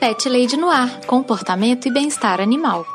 Pet Lady Noir, comportamento e bem-estar animal.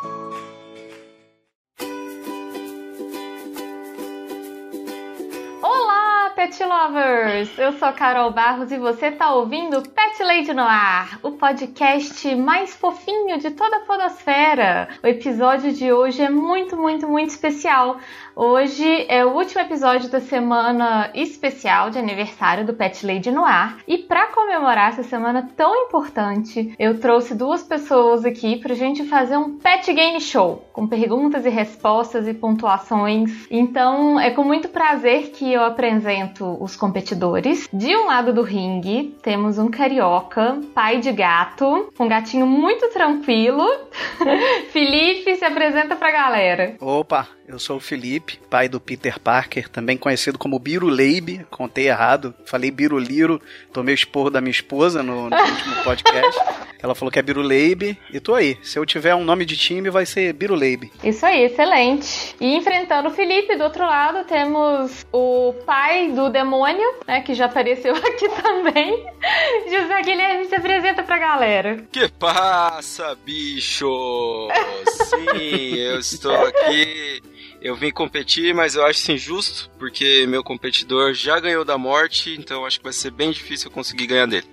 Eu sou a Carol Barros e você está ouvindo Pet Lady Noir, o podcast mais fofinho de toda a podosfera. O episódio de hoje é muito, muito, muito especial. Hoje é o último episódio da semana especial de aniversário do Pet Lady Noir. E para comemorar essa semana tão importante, eu trouxe duas pessoas aqui pra gente fazer um Pet Game Show, com perguntas e respostas e pontuações. Então, é com muito prazer que eu apresento os competidores. De um lado do ringue, temos um carioca, pai de gato, um gatinho muito tranquilo. Felipe, se apresenta pra galera. Opa, eu sou o Felipe, pai do Peter Parker, também conhecido como Biruleibe. Contei errado, falei Biruliro, tomei o esporro da minha esposa no, no último podcast. Ela falou que é Biruleibe, e tô aí. Se eu tiver um nome de time, vai ser Biruleibe. Isso aí, excelente. E enfrentando o Felipe, do outro lado, temos o pai do demônio, né, que já apareceu aqui também. José Guilherme se apresenta pra galera. Que passa, bicho? Sim, eu estou aqui eu vim competir, mas eu acho isso injusto, porque meu competidor já ganhou da morte, então acho que vai ser bem difícil eu conseguir ganhar dele.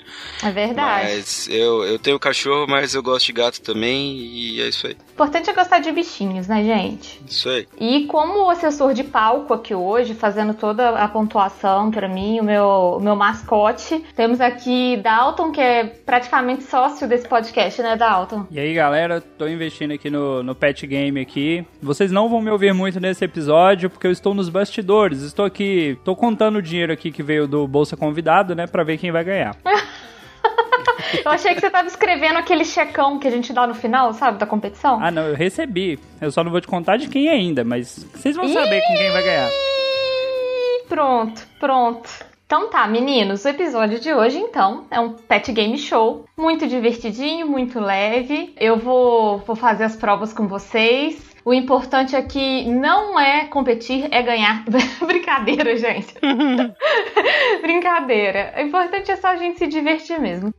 É verdade. Mas eu, eu tenho cachorro, mas eu gosto de gato também, e é isso aí. O importante é gostar de bichinhos, né, gente? Isso aí. E como assessor de palco aqui hoje, fazendo toda a pontuação para mim, o meu, o meu mascote, temos aqui Dalton, que é praticamente sócio desse podcast, né, Dalton? E aí, galera, tô investindo aqui no, no Pet Game aqui. Vocês não vão me ouvir muito nesse episódio, porque eu estou nos bastidores. Estou aqui, tô contando o dinheiro aqui que veio do Bolsa Convidado, né, pra ver quem vai ganhar. eu achei que você tava escrevendo aquele checão que a gente dá no final, sabe, da competição. Ah, não, eu recebi. Eu só não vou te contar de quem ainda, mas vocês vão saber com quem vai ganhar. Pronto, pronto. Então tá, meninos, o episódio de hoje então é um pet game show, muito divertidinho, muito leve. Eu vou, vou fazer as provas com vocês. O importante aqui não é competir, é ganhar. Brincadeira, gente. Brincadeira. O importante é só a gente se divertir mesmo.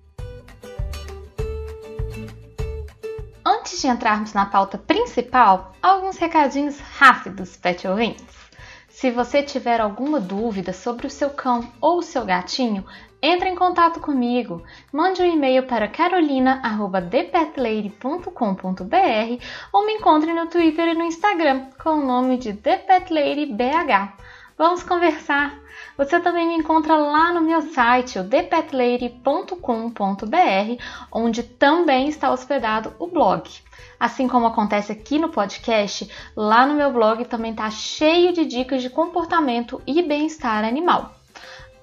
Antes de entrarmos na pauta principal, alguns recadinhos rápidos, pet ouvintes. Se você tiver alguma dúvida sobre o seu cão ou o seu gatinho, entre em contato comigo. Mande um e-mail para carolina@thepetlady.com.br ou me encontre no Twitter e no Instagram com o nome de ThePetLadyBH. Vamos conversar. Você também me encontra lá no meu site, o thepetlady.com.br, onde também está hospedado o blog. Assim como acontece aqui no podcast, lá no meu blog também está cheio de dicas de comportamento e bem-estar animal.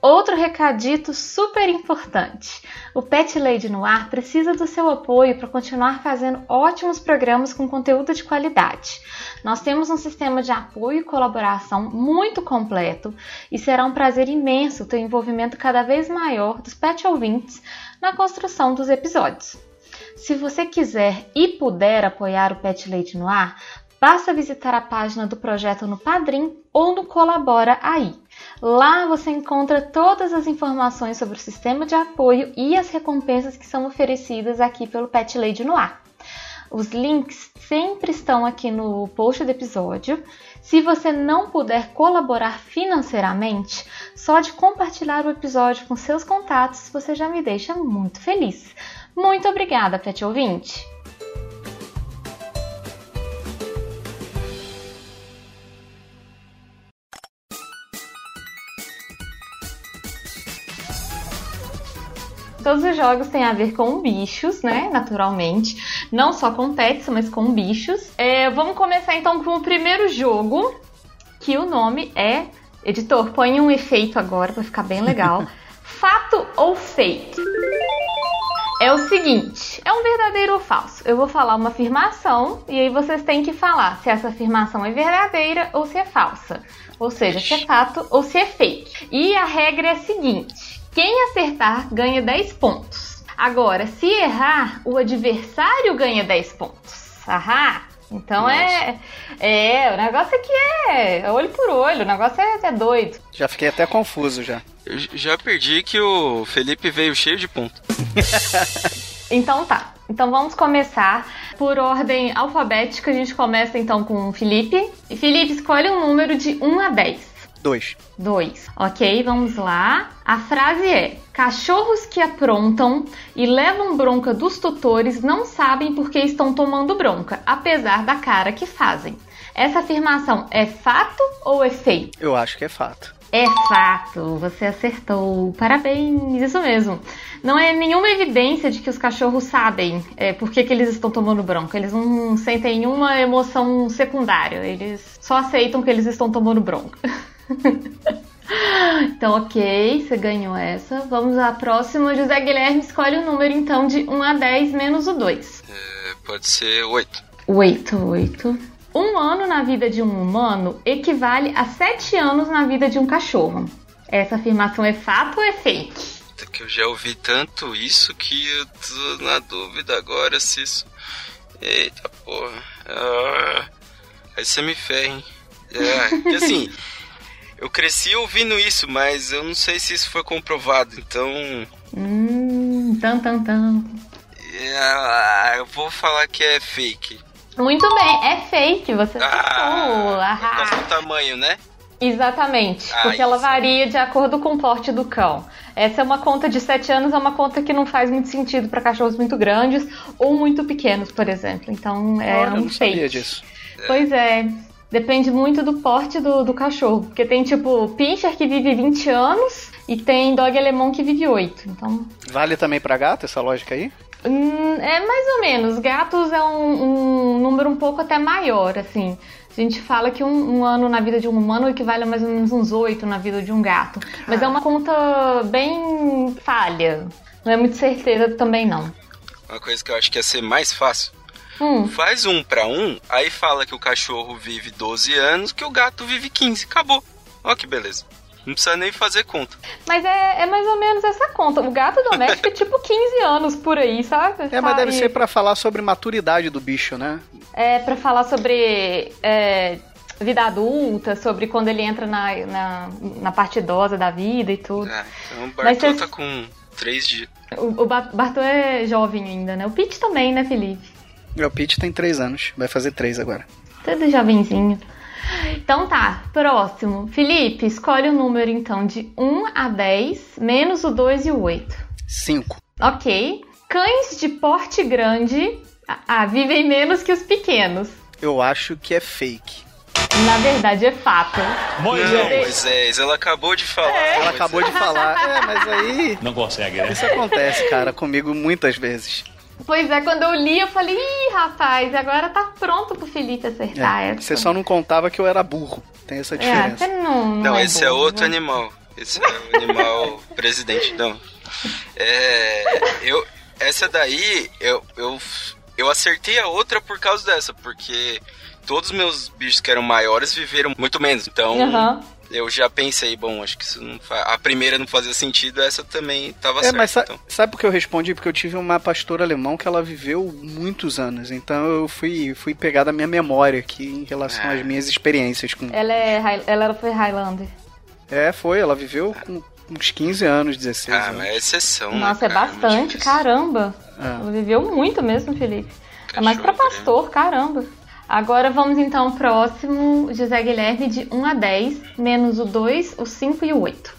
Outro recadito super importante: o Pet Lady no Ar precisa do seu apoio para continuar fazendo ótimos programas com conteúdo de qualidade. Nós temos um sistema de apoio e colaboração muito completo e será um prazer imenso ter o um envolvimento cada vez maior dos pet ouvintes na construção dos episódios. Se você quiser e puder apoiar o Pet Lady no Ar, basta visitar a página do projeto no Padrim ou no Colabora Aí. Lá você encontra todas as informações sobre o sistema de apoio e as recompensas que são oferecidas aqui pelo Pet Lady no Ar. Os links sempre estão aqui no post do episódio. Se você não puder colaborar financeiramente, só de compartilhar o episódio com seus contatos você já me deixa muito feliz. Muito obrigada, pet ouvinte! Todos os jogos têm a ver com bichos, né? Naturalmente. Não só com pets, mas com bichos. É, vamos começar então com o primeiro jogo, que o nome é. Editor, põe um efeito agora para ficar bem legal. Fato ou fake? É o seguinte, é um verdadeiro ou falso. Eu vou falar uma afirmação e aí vocês têm que falar se essa afirmação é verdadeira ou se é falsa. Ou seja, se é fato ou se é fake. E a regra é a seguinte: quem acertar ganha 10 pontos. Agora, se errar, o adversário ganha 10 pontos. Ahá! Então é, é. O negócio aqui é olho por olho, o negócio é, é doido. Já fiquei até confuso já. Eu já perdi que o Felipe veio cheio de ponto. então tá. Então vamos começar por ordem alfabética. A gente começa então com o Felipe. E Felipe, escolhe um número de 1 a 10. Dois. 2. Ok, vamos lá. A frase é: Cachorros que aprontam e levam bronca dos tutores não sabem por que estão tomando bronca, apesar da cara que fazem. Essa afirmação é fato ou é feito? Eu acho que é fato. É fato, você acertou. Parabéns, isso mesmo. Não é nenhuma evidência de que os cachorros sabem é, por que, que eles estão tomando bronca. Eles não sentem nenhuma emoção secundária. Eles só aceitam que eles estão tomando bronca. então, ok, você ganhou essa. Vamos à próxima. José Guilherme escolhe o um número então de 1 a 10 menos o 2. É, pode ser 8. 8, 8. Um ano na vida de um humano equivale a 7 anos na vida de um cachorro. Essa afirmação é fato ou é fake? Que eu já ouvi tanto isso que eu tô na dúvida agora se isso. Eita porra. Ah, aí você me ferra, hein? É, assim, eu cresci ouvindo isso, mas eu não sei se isso foi comprovado, então. Hum, tan, tan, tan. É, eu vou falar que é fake. Muito bem, é fake, você ah, acertou. Ah, tamanho, né? Exatamente, ah, porque ela varia de acordo com o porte do cão. Essa é uma conta de 7 anos, é uma conta que não faz muito sentido para cachorros muito grandes ou muito pequenos, por exemplo. Então é Olha, um eu não fake. Sabia disso. Pois é. Depende muito do porte do, do cachorro. Porque tem tipo Pinscher que vive 20 anos e tem dog alemão que vive 8. Então. Vale também para gato essa lógica aí? Hum, é mais ou menos. Gatos é um, um, número um pouco até maior, assim. A gente fala que um, um, ano na vida de um humano equivale a mais ou menos uns oito na vida de um gato. Mas é uma conta bem falha. Não é muito certeira também, não. Uma coisa que eu acho que ia ser mais fácil. Hum. Faz um para um, aí fala que o cachorro vive 12 anos, que o gato vive 15. Acabou. Ó que beleza. Não precisa nem fazer conta. Mas é, é mais ou menos essa conta. O gato doméstico é tipo 15 anos por aí, sabe? É, mas deve ser para falar sobre maturidade do bicho, né? É, para falar sobre é, vida adulta, sobre quando ele entra na, na, na, parte idosa da vida e tudo. É, então o Bartô tá com 3 dias. O, o Bartô é jovem ainda, né? O Pete também, né, Felipe? O Pete tem 3 anos, vai fazer 3 agora. Tudo jovenzinho. Então tá, próximo. Felipe, escolhe o um número então de 1 a 10, menos o 2 e o 8. 5. Ok. Cães de porte grande ah, vivem menos que os pequenos. Eu acho que é fake. Na verdade é fato. Moisés. Não, Moisés, ela acabou de falar. É. Ela acabou de falar. É, mas aí. Não consegue, né? Isso acontece, cara, comigo muitas vezes. Pois é, quando eu li, eu falei, ih, rapaz, agora tá pronto pro Felipe acertar é, essa. Você só não contava que eu era burro. Tem essa diferença. É, não, não, não é esse burro, é outro né? animal. Esse é o animal presidente, não. É, eu, essa daí, eu, eu, eu acertei a outra por causa dessa, porque todos os meus bichos que eram maiores viveram muito menos. Então, Uhum. Eu já pensei, bom, acho que isso não fa... a primeira não fazia sentido, essa também tava É, certa. mas sa então. sabe por que eu respondi? Porque eu tive uma pastora alemão que ela viveu muitos anos. Então eu fui, fui pegar da minha memória aqui em relação É. às minhas experiências com. Ela, é, ela foi Highlander. É, foi, ela viveu com uns 15 anos, 16 Ah, anos. mas é exceção, Nossa, é né, cara? bastante, caramba. É. Ela viveu muito mesmo, Felipe. É mais pra Cachorro pastor, caramba. Agora vamos então ao próximo, José Guilherme, de 1 a 10, menos o 2, o 5 e o 8.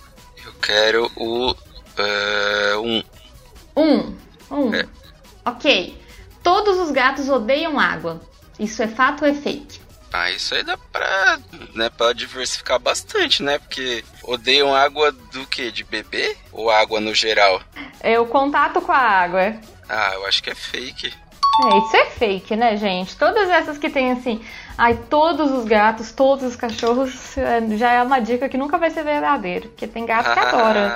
Eu quero o. é, um. 1. 1. É. Ok. Todos os gatos odeiam água. Isso é fato ou é fake? Ah, isso aí dá pra, né, pra diversificar bastante, né? Porque odeiam água do que? De beber? Ou água no geral? É o contato com a água. Ah, eu acho que é fake. É, isso é fake, né, gente? Todas essas que tem assim, ai, todos os gatos, todos os cachorros, é, já é uma dica que nunca vai ser verdadeiro. Porque tem gato que adora.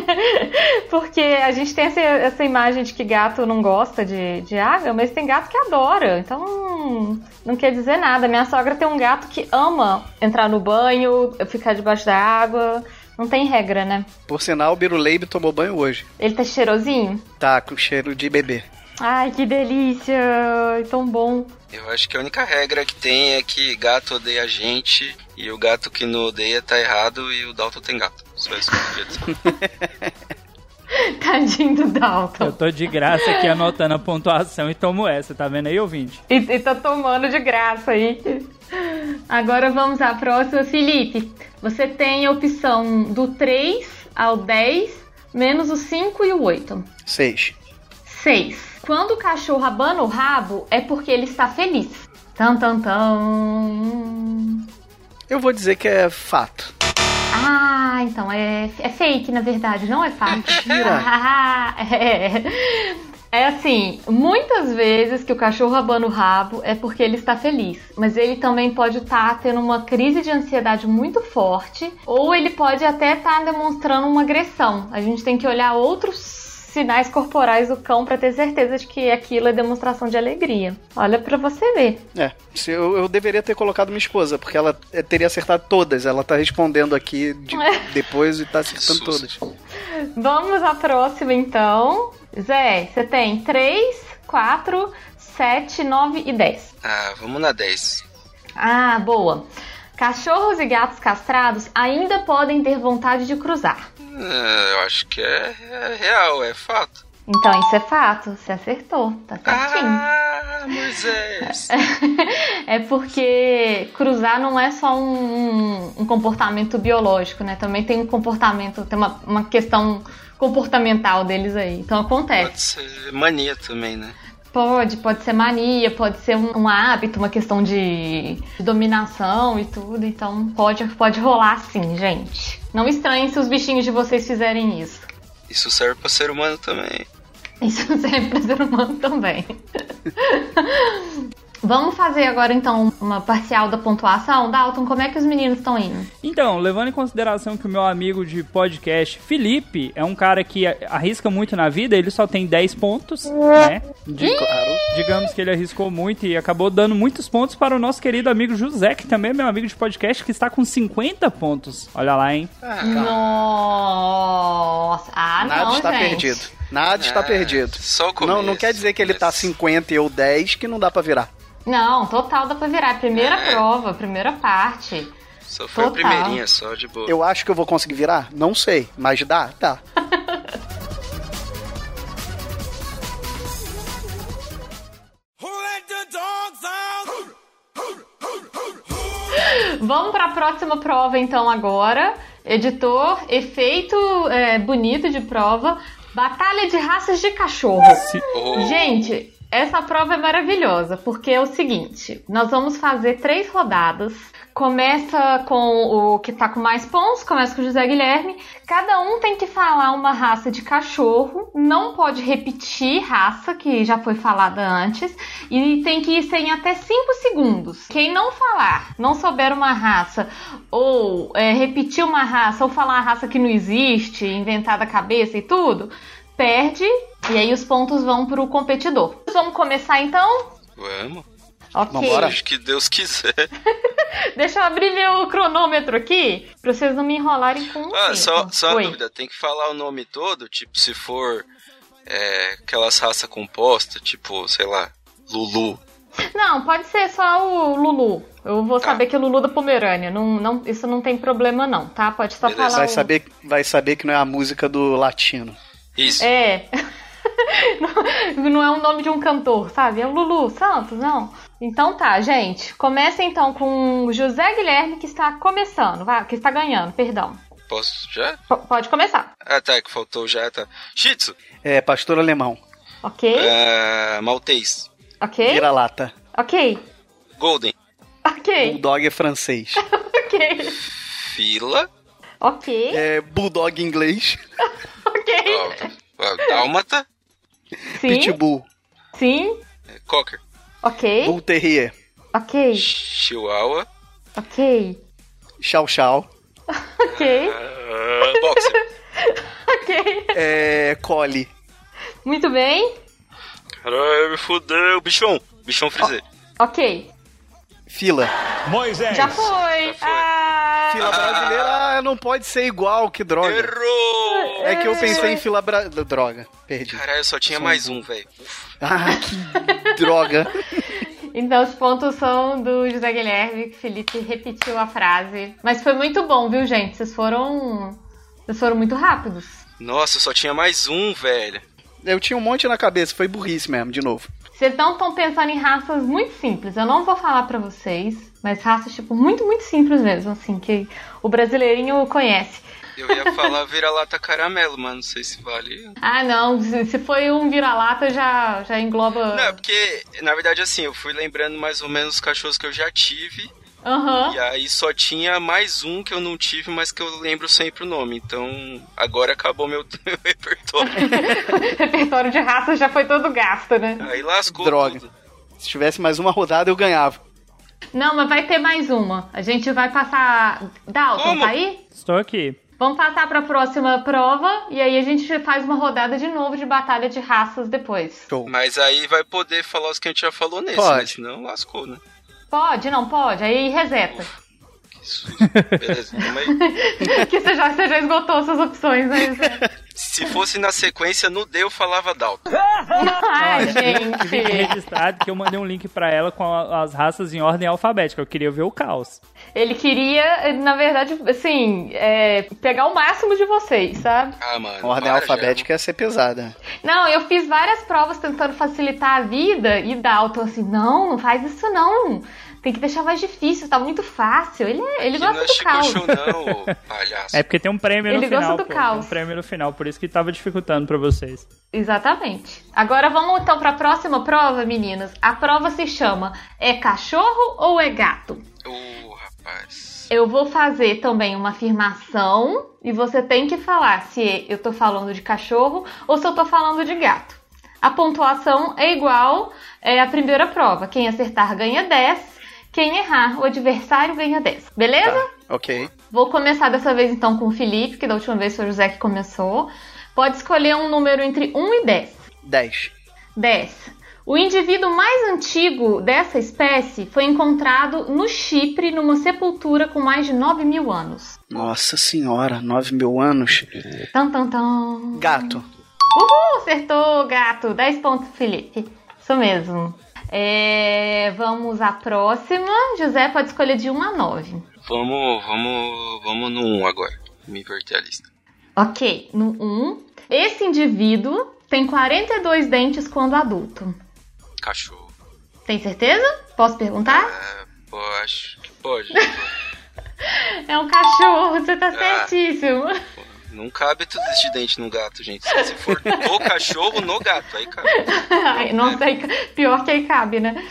Porque a gente tem essa, essa imagem de que gato não gosta de, de água, mas tem gato que adora. Então, não quer dizer nada. Minha sogra tem um gato que ama entrar no banho, ficar debaixo da água. Não tem regra, né? Por sinal, o Biruleibe tomou banho hoje. Ele tá cheirosinho? Tá com cheiro de bebê. Ai, que delícia! Tão bom. eu acho que a única regra que tem é que gato odeia a gente e o gato que não odeia tá errado e o Dalton tem gato. Só isso que eu queria dizer. Tadinho do Dalton. Eu tô de graça aqui anotando a pontuação e tomo essa, tá vendo aí, ouvinte? E, e tá tomando de graça aí. Agora vamos à próxima, Felipe. Você tem a opção do 3 ao 10, menos o 5 e o 8. 6. 6. Quando o cachorro abana o rabo, é porque ele está feliz. Tan, tan, tan. Eu vou dizer que é fato. Ah, então é, é fake, na verdade, não é fato. Mentira. é. É assim, muitas vezes que o cachorro abana o rabo é porque ele está feliz, mas ele também pode estar tendo uma crise de ansiedade muito forte, ou ele pode até estar demonstrando uma agressão. A gente tem que olhar outros sinais corporais do cão para ter certeza de que aquilo é demonstração de alegria. Olha para você ver. É, eu, eu deveria ter colocado minha esposa, porque ela eh, teria acertado todas. Ela tá respondendo aqui de- depois e tá acertando todas. Vamos à próxima então. Zé, você tem 3, 4, 7, 9 e 10. Ah, vamos na 10. Ah, boa. Cachorros e gatos castrados ainda podem ter vontade de cruzar. Ah, eu acho que é, é real, é fato. Então isso é fato, você acertou, tá certinho. Ah, Moisés. É porque cruzar não é só um, um comportamento biológico, né? Também tem um comportamento, tem uma, uma questão comportamental deles aí. Então acontece. Pode ser mania também, né? Pode, pode ser mania, pode ser um, um hábito, uma questão de, de dominação e tudo. Então pode, pode rolar sim, gente. Não estranhem se os bichinhos de vocês fizerem isso. Isso serve pra ser humano também. Isso serve para ser humano também. Vamos fazer agora então uma parcial da pontuação. Dalton, como é que os meninos estão indo? Então, levando em consideração que o meu amigo de podcast, Felipe, é um cara que arrisca muito na vida, ele só tem 10 pontos, né? De- Claro. digamos que ele arriscou muito e acabou dando muitos pontos para o nosso querido amigo José, que também é meu amigo de podcast, que está com 50 pontos. Olha lá, hein? Nossa! Ah, Nada não, está gente. perdido. Nada está Ah, perdido. Só o Não, começo. não quer dizer que ele tá 50 e eu 10 que não dá pra virar. Não, total dá pra virar. Primeira É. prova, primeira parte. Só foi Total. a primeirinha, só de boa. Eu acho que eu vou conseguir virar? Não sei. Mas dá? Dá. Vamos pra próxima prova então agora. Editor, efeito é, bonito de prova. Batalha de raças de cachorro. Oh, Gente, essa prova é maravilhosa, porque é o seguinte: nós vamos fazer três rodadas. Começa com o que tá com mais pontos, começa com o José Guilherme. Cada um tem que falar uma raça de cachorro, não pode repetir raça que já foi falada antes, e tem que ser em até 5 segundos. Quem não falar, não souber uma raça, ou é, repetir uma raça, ou falar uma raça que não existe, inventar da cabeça e tudo, perde e aí os pontos vão pro competidor. Vamos começar então? vamos. Ok. Vambora. Acho que Deus quiser. Deixa eu abrir meu cronômetro aqui, pra vocês não me enrolarem com um Ah, tempo. só, só dúvida, tem que falar o nome todo, tipo, se for é, aquelas raças compostas, tipo, sei lá, Lulu. Não, pode ser só o Lulu. Eu vou Tá. saber que é Lulu da Pomerânia. Não, não, isso não tem problema não, tá? Pode só Beleza. falar Vai o... saber, vai saber que não é a música do latino. Isso. É. não, não é o nome de um cantor, sabe? É o Lulu Santos, não. Então tá, gente. Começa então com o José Guilherme que está começando, vai, que está ganhando, perdão. Posso já? P- pode começar, Ah, tá, que faltou já, tá. Shih Tzu, É pastor alemão. ok? é, Maltês, Ok? Vira-lata. Ok. Golden, Ok. Bulldog é francês. Ok. Fila, Ok. É bulldog inglês. Ok. ó, ó, Dálmata, Sim. Pitbull. Sim. é, Cocker, Ok. Bull Terrier. Ok. Chihuahua, Ok. Chow Chow. Ok. ah, Boxer. Ok. É Collie. Muito bem. Caralho, me fudeu. Bichão, bichão frisê. Ok. Fila. Moisés. Já foi. Já foi. Ah, Fila brasileira ah, não pode ser igual, que droga. Errou! É que eu pensei em fila brasileira. Droga, perdi. Caralho, só tinha mais um, velho. Ah, que droga. Então os pontos são do José Guilherme, que Felipe repetiu a frase. Mas foi muito bom, viu, gente? Vocês foram. Vocês foram muito rápidos. Nossa, só tinha mais um, velho. Eu tinha um monte na cabeça, foi burrice mesmo, de novo. Vocês não estão pensando em raças muito simples. Eu não vou falar pra vocês, mas raças, tipo, muito, muito simples mesmo, assim, que o brasileirinho conhece. Eu ia falar vira-lata caramelo, mas não sei se vale. Ah, não. Se foi um vira-lata, já, já engloba. Não, é porque, na verdade, assim, eu fui lembrando mais ou menos os cachorros que eu já tive. Aham. E aí só tinha mais um que eu não tive, mas que eu lembro sempre o nome. Então, agora acabou meu, meu repertório. O repertório de raças já foi todo gasto, né? Aí lascou Droga. tudo. Se tivesse mais uma rodada, eu ganhava. Não, mas vai ter mais uma. A gente vai passar. Dalton, Como? tá aí? Estou aqui. Vamos passar pra próxima prova e aí a gente faz uma rodada de novo de batalha de raças depois. Show. Mas aí vai poder falar os que a gente já falou nesse, Pode. né? Senão lascou, né? Pode? Não pode? Aí reseta. Que susto. Beleza, aí. que você já, você já esgotou suas opções, né? Se fosse na sequência, no D eu falava Dalton. Ai, Fique gente. registrado que eu mandei um link pra ela com as raças em ordem alfabética. Eu queria ver o caos. Ele queria, na verdade, assim, é, pegar o máximo de vocês, sabe? Ah, mano. A ordem para, alfabética ia ser pesada. Não, eu fiz várias provas tentando facilitar a vida e Dalton assim, não, não faz isso não. Tem que deixar mais difícil, tá muito fácil. Ele, é- ele Que gosta não é do caos. Show, não, palhaço. É porque tem um prêmio no Ele gosta final. do pô. caos. Tem um prêmio no final, por isso que tava dificultando pra vocês. Exatamente. Agora vamos então para a próxima prova, meninas. A prova se chama É cachorro ou é gato? Ô, rapaz. Eu vou fazer também uma afirmação e você tem que falar se eu tô falando de cachorro ou se eu tô falando de gato. A pontuação é igual é, à primeira prova. Quem acertar ganha 10, quem errar, o adversário ganha 10. Beleza? Tá, ok. Vou começar dessa vez então com o Felipe, que da última vez foi o José que começou. Pode escolher um número entre 1 e 10. 10. 10. O indivíduo mais antigo dessa espécie foi encontrado no Chipre, numa sepultura com mais de 9 mil anos. Nossa senhora, 9 mil anos. Tan, tan, tan. Gato. Uhul, acertou, gato. 10 pontos, Felipe. Isso mesmo. É, vamos à próxima. José pode escolher de 1 a 9. Vamos, vamos, vamos no 1 agora. Me inverter a lista. Ok, no 1. Esse indivíduo tem 42 dentes quando adulto. Cachorro. Tem certeza? Posso perguntar? É, pô, acho que pode. É um cachorro, você tá Ah. certíssimo. Não cabe tudo isso de dente no gato, gente. Se for do cachorro, no gato, aí cabe. Ai, Nossa, aí, pior que aí cabe, né?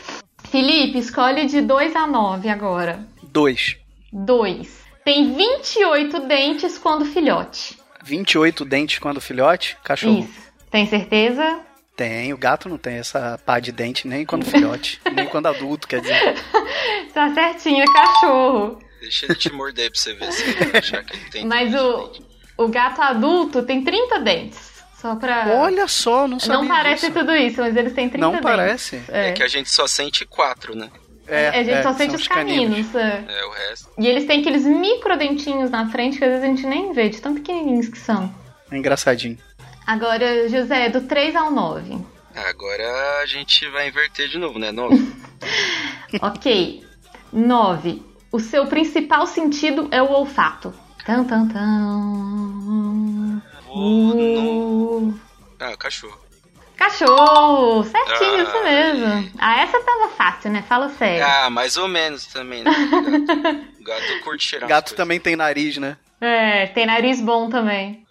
Felipe, escolhe de 2 a 9 agora. 2. 2. Tem 28 dentes quando filhote. 28 dentes quando filhote. Cachorro. Isso. Tem certeza? Tem, o gato não tem essa pá de dente nem quando filhote, nem quando adulto, quer dizer. Tá certinho, é cachorro. Deixa ele te morder pra você ver se ele achar que ele tem. Mas o, o gato adulto tem 30 dentes. Só pra. Olha só, não sabia Não parece disso. tudo isso, mas eles têm 30 Não dentes. parece. É. É que a gente só sente quatro, né? É, a gente é, só são sente os caninos. é. É, o resto. E eles têm aqueles microdentinhos na frente que às vezes a gente nem vê, de tão pequenininhos que são. É engraçadinho. Agora, José, do 3 ao 9. Agora a gente vai inverter de novo, né? Nove. Ok. 9. O seu principal sentido é o olfato. Tan, tan, tan. Vou no... Uh, Ah, cachorro. Cachorro! Certinho, Ah, isso mesmo. Ah, essa tava fácil, né? Fala sério. Ah, mais ou menos também, né? Gato, Gato curte cheirar. Gato também tem nariz, né? É, tem nariz bom também.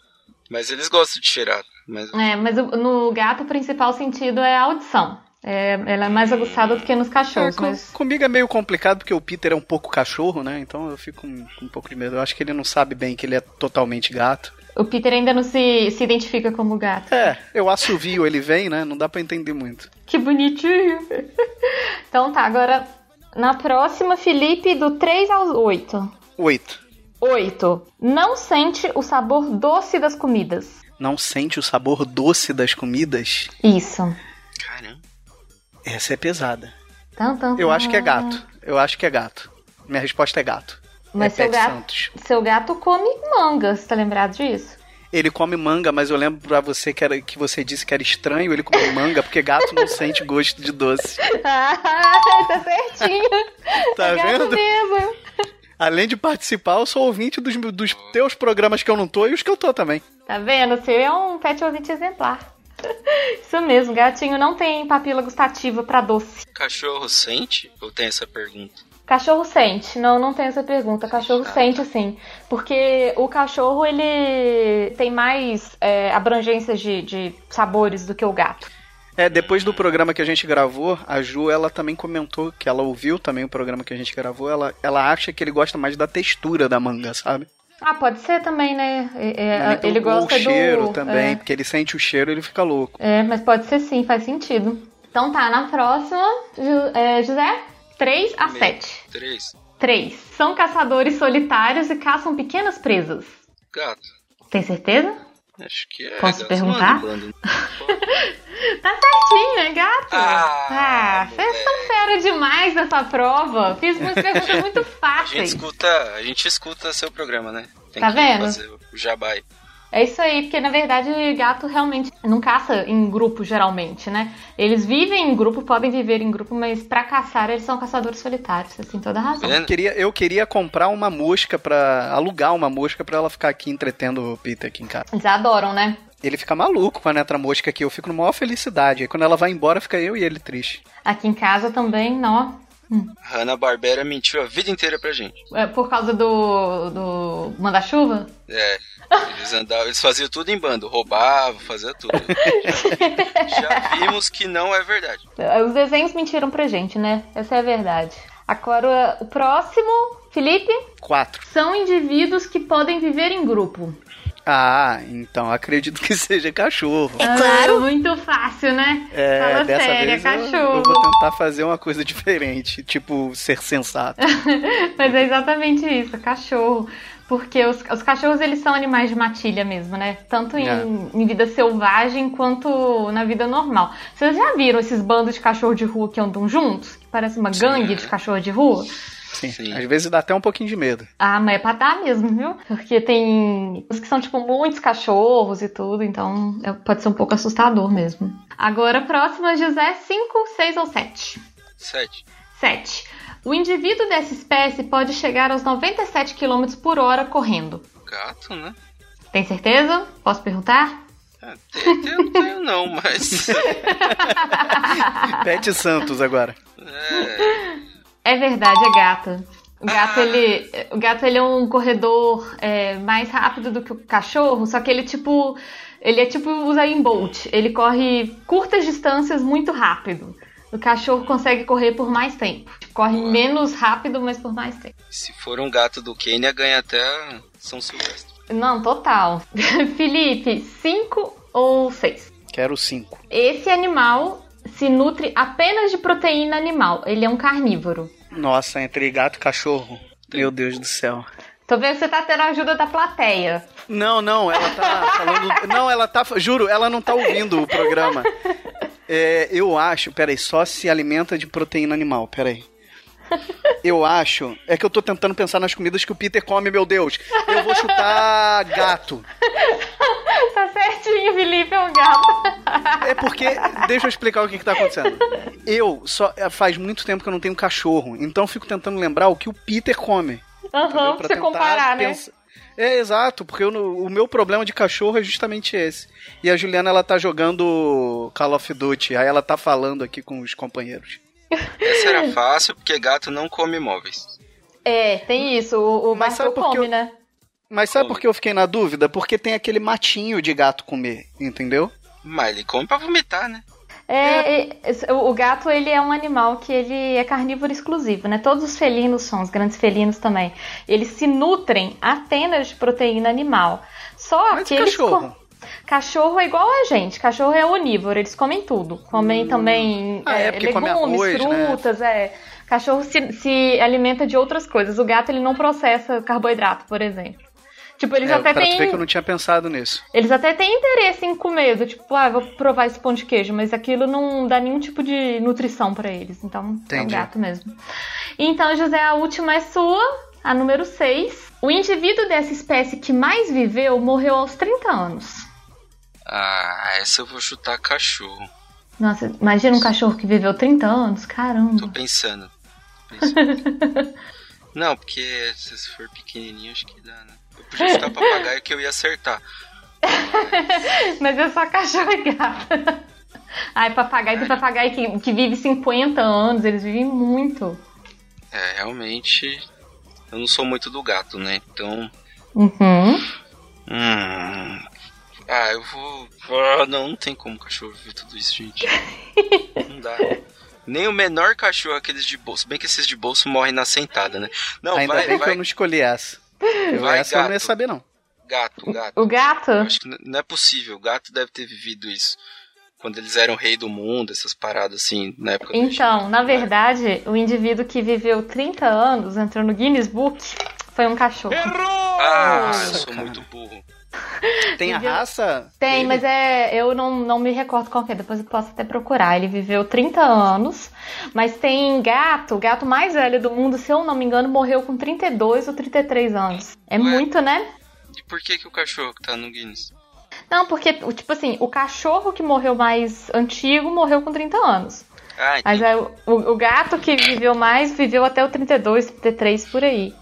Mas eles gostam de cheirar. Mas É, mas no gato o principal sentido é a audição. É, ela é mais aguçada do que nos É, cachorros, com- mas Comigo é meio complicado porque o Peter é um pouco cachorro, né? Então eu fico com, com um pouco de medo. Eu acho que ele não sabe bem que ele é totalmente gato. o Peter ainda não se, se identifica como gato. É, eu assovio, ele vem, né? Não dá pra entender muito. Que bonitinho. então tá, agora na próxima, Felipe, do 3 ao 8. Oito. 8. Não sente o sabor doce das comidas. Não sente o sabor doce das comidas? Isso. caramba. Essa é pesada. Eu acho que é gato. Eu acho que é gato. Minha resposta é gato. Mas é seu gato, Santos. seu gato come manga, você tá lembrado disso? Ele come manga, mas eu lembro pra você que, era, que você disse que era estranho ele comer manga, porque gato não sente gosto de doce. Ah, tá certinho. Tá é gato vendo? mesmo. Além de participar, eu sou ouvinte dos, dos teus programas que eu não tô e os que eu tô também. Tá vendo? Seu é um pet ouvinte exemplar. Isso mesmo, gatinho não tem papila gustativa pra doce. Cachorro sente? Ou tem essa pergunta? Cachorro sente. Não, não tem essa pergunta. Cachorro sente sim. Porque o cachorro, ele tem mais é, abrangências de, de sabores do que o gato. É, depois do programa que a gente gravou, a Ju, ela também comentou que ela ouviu também o programa que a gente gravou, ela, ela acha que ele gosta mais da textura da manga, sabe? Ah, pode ser também, né? É, Também ele pelo- gosta o cheiro do... também, É. porque ele sente o cheiro e ele fica louco. É, mas pode ser sim, faz sentido. Então tá, na próxima, Ju- é, José, 3 a 7. Três. 3. São caçadores solitários e caçam pequenas presas. Gato. Tem certeza? Acho que é. Posso gato perguntar? em bando. Tá certinho, é gato. Ah, Ah, nessa prova. Fiz umas perguntas muito A gente fáceis. escuta, a gente escuta seu programa, né? Tem Tá que vendo? fazer o jabai. É isso aí, porque na verdade gato realmente não caça em grupo geralmente, né? Eles vivem em grupo, podem viver em grupo, mas pra caçar eles são caçadores solitários, você tem toda a razão. Eu queria, eu queria comprar uma mosca pra. alugar uma mosca pra ela ficar aqui entretendo o Peter aqui em casa. Eles adoram, né? Ele fica maluco com a netra mosca aqui, eu fico numa maior felicidade. Aí quando ela vai embora, fica eu e ele triste. Aqui em casa também, não. Hanna Barbera mentiu a vida inteira pra gente. É por causa do. do. manda-chuva? É. Eles andavam, eles faziam tudo em bando, roubavam, faziam tudo. Já vimos que não é verdade. Os desenhos mentiram pra gente, né? Essa é a verdade. Agora, o próximo, Felipe, Quatro. são indivíduos que podem viver em grupo. Ah, então acredito que seja cachorro. É claro. muito fácil, né? É, Fala dessa sério, vez eu- cachorro. Eu, vou tentar fazer uma coisa diferente, tipo ser sensato. Mas é exatamente isso, cachorro. Porque os, os cachorros, eles são animais de matilha mesmo, né? Tanto em, É. em vida selvagem quanto na vida normal. Vocês já viram esses bandos de cachorro de rua que andam juntos? Que parece uma gangue de cachorro de rua? Sim, Sim. Às vezes dá até um pouquinho de medo. Ah, mas é pra dar mesmo, viu? Porque tem os que são, tipo, muitos cachorros e tudo, então é- pode ser um pouco assustador mesmo. Agora, a próxima, José, 5, 6 ou 7? Sete. 7. O indivíduo dessa espécie pode chegar aos 97 km por hora correndo. Gato, né? Tem certeza? Posso perguntar? Ah, tem, não tenho não, mas. Pet Santos agora. É, É verdade, é gato. O gato, ele, o gato, ele é um corredor é, mais rápido do que o cachorro, só que ele, tipo, ele é tipo o Usain Bolt. Ele corre curtas distâncias muito rápido. O cachorro consegue correr por mais tempo. Corre menos rápido, mas por mais tempo. se for um gato do Quênia, ganha até São Silvestre. Não, total. Felipe, 5 ou 6? Quero cinco. Esse animal se nutre apenas de proteína animal. Ele é um carnívoro. Nossa, entre gato e cachorro. Meu Deus do céu. Tô vendo que você tá tendo a ajuda da plateia. Não, não, ela tá falando. Não, ela tá. Juro, ela não tá ouvindo o programa. É, eu acho. Peraí, só se alimenta de proteína animal, peraí. Eu acho. É que eu tô tentando pensar nas comidas que o Peter come, meu Deus. Eu vou chutar gato. Tá certinho, Felipe, é um gato. É porque. Deixa eu explicar o que, que tá acontecendo. Eu só. Faz muito tempo que eu não tenho cachorro. Então eu fico tentando lembrar o que o Peter come. Aham, entendeu? pra você comparar, né? pensar- É, exato, porque eu o meu problema de cachorro é justamente esse. E a Juliana, ela tá jogando Call of Duty, aí ela tá falando aqui com os companheiros. Essa era fácil, porque gato não come móveis. É, tem isso. O, o Mas que come, eu- né? Mas sabe por que eu fiquei na dúvida? Porque tem aquele matinho de gato comer, entendeu? Mas ele come pra vomitar, né? É, é, o gato, ele é um animal que ele é carnívoro exclusivo, né? Todos os felinos são, os grandes felinos também. Eles se nutrem apenas de proteína animal. Só Mas que eles... cachorro? Cachorro é igual a gente. Cachorro é onívoro, eles comem tudo. Comem também Ah, é, é, porque come legumes, arroz, né? frutas, é. Cachorro se, se alimenta de outras coisas. O gato, ele não processa carboidrato, por exemplo. Tipo, eles É, até têm... que eu não tinha pensado nisso. Eles até têm interesse em comer, do tipo, ah, vou provar esse pão de queijo, mas aquilo não dá nenhum tipo de nutrição pra eles. Então, é um Entendi. gato mesmo. Então, José, a última é sua, a número 6. O indivíduo dessa espécie que mais viveu morreu aos 30 anos. Ah, essa eu vou chutar cachorro. Nossa, imagina um cachorro que viveu 30 anos, caramba. Tô pensando. Tô pensando. Não, porque se for pequenininho, acho que dá, né? Eu podia chutar papagaio que eu ia acertar. Mas é só cachorro e gato. Ai, papagaio tem papagaio que, que vive 50 anos, eles vivem muito. É, realmente. Eu não sou muito do gato, né? Então. Uhum. Hum. Ah, eu vou. Ah, não, não tem como cachorro viver tudo isso, gente. não dá. Nem o menor cachorro, aqueles de bolso. Bem que esses de bolso morrem na sentada, né? Não, Ainda vai, bem vai. que eu não escolhi essa. Eu, Vai, essa eu não ia gato. saber, não. Gato, gato. O gato? Eu Acho que não é possível. O gato deve ter vivido isso. Quando eles eram rei do mundo, essas paradas assim, na época do Então, na verdade, o indivíduo que viveu 30 anos, entrou no Guinness Book, foi um cachorro. Ah, eu Nossa, sou cara. muito burro. Tem a Viveu- raça? Tem, dele? mas é. Eu não, não me recordo qual que é, depois eu posso até procurar. Ele viveu 30 anos, mas tem gato, o gato mais velho do mundo, se eu não me engano, morreu com 32 ou 33 anos. É Ué? muito, né? E por que, que o cachorro que tá no Guinness? Não, porque, o- tipo assim, o cachorro que morreu mais antigo morreu com 30 anos. Ah, Mas é, o, o gato que viveu mais viveu até o 32, 33 por aí.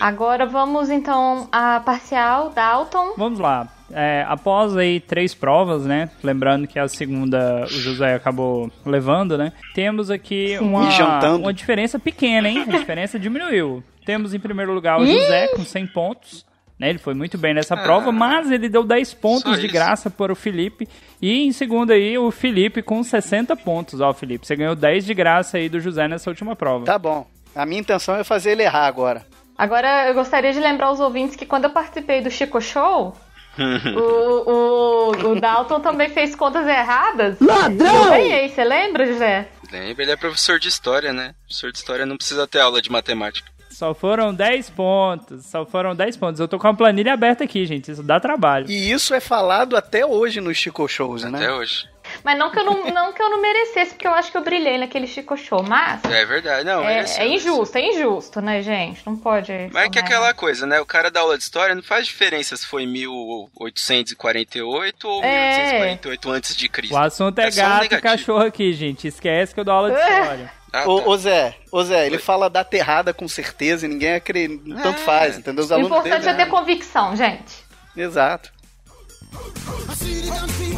Agora vamos então à parcial Dalton. Vamos lá. É, após aí três provas, né? Lembrando que a segunda o José acabou levando, né? Temos aqui uma, uma diferença pequena, hein? A diferença diminuiu. Temos em primeiro lugar o José com 100 pontos. Né, ele foi muito bem nessa prova, mas ele deu 10 pontos de graça para o Felipe. E em segundo aí, o Felipe com 60 pontos. Ó, Felipe, você ganhou 10 de graça aí do José nessa última prova. Tá bom. A minha intenção é fazer ele errar agora. Agora eu gostaria de lembrar os ouvintes que quando eu participei do Chico Show, o, o, o Dalton também fez contas erradas. Ladrão! Eu ganhei, você lembra, José? Lembra, ele é professor de história, né? Professor de história não precisa ter aula de matemática. Só foram 10 pontos. Só foram 10 pontos. Eu tô com a planilha aberta aqui, gente. Isso dá trabalho. E isso é falado até hoje nos Chico Shows, né? Até hoje. Mas não que, eu não, não que eu não merecesse, porque eu acho que eu brilhei naquele Chico Show. Mas É verdade. Não, é, mereceu, é mereceu. injusto, é injusto, né, gente? Não pode. Mas é que falar. aquela coisa, né? O cara da aula de história não faz diferença se foi 1848 ou É. 1848 antes de Cristo. O assunto é, É só um gato e cachorro aqui, gente. Esquece que eu dou aula de história. Ah, tá. Ô, ô Zé, ô Zé, ele Oi. fala data errada com certeza e ninguém acredita. Tanto É. faz, entendeu? Os O importante dele, é ter né? convicção, gente. Exato.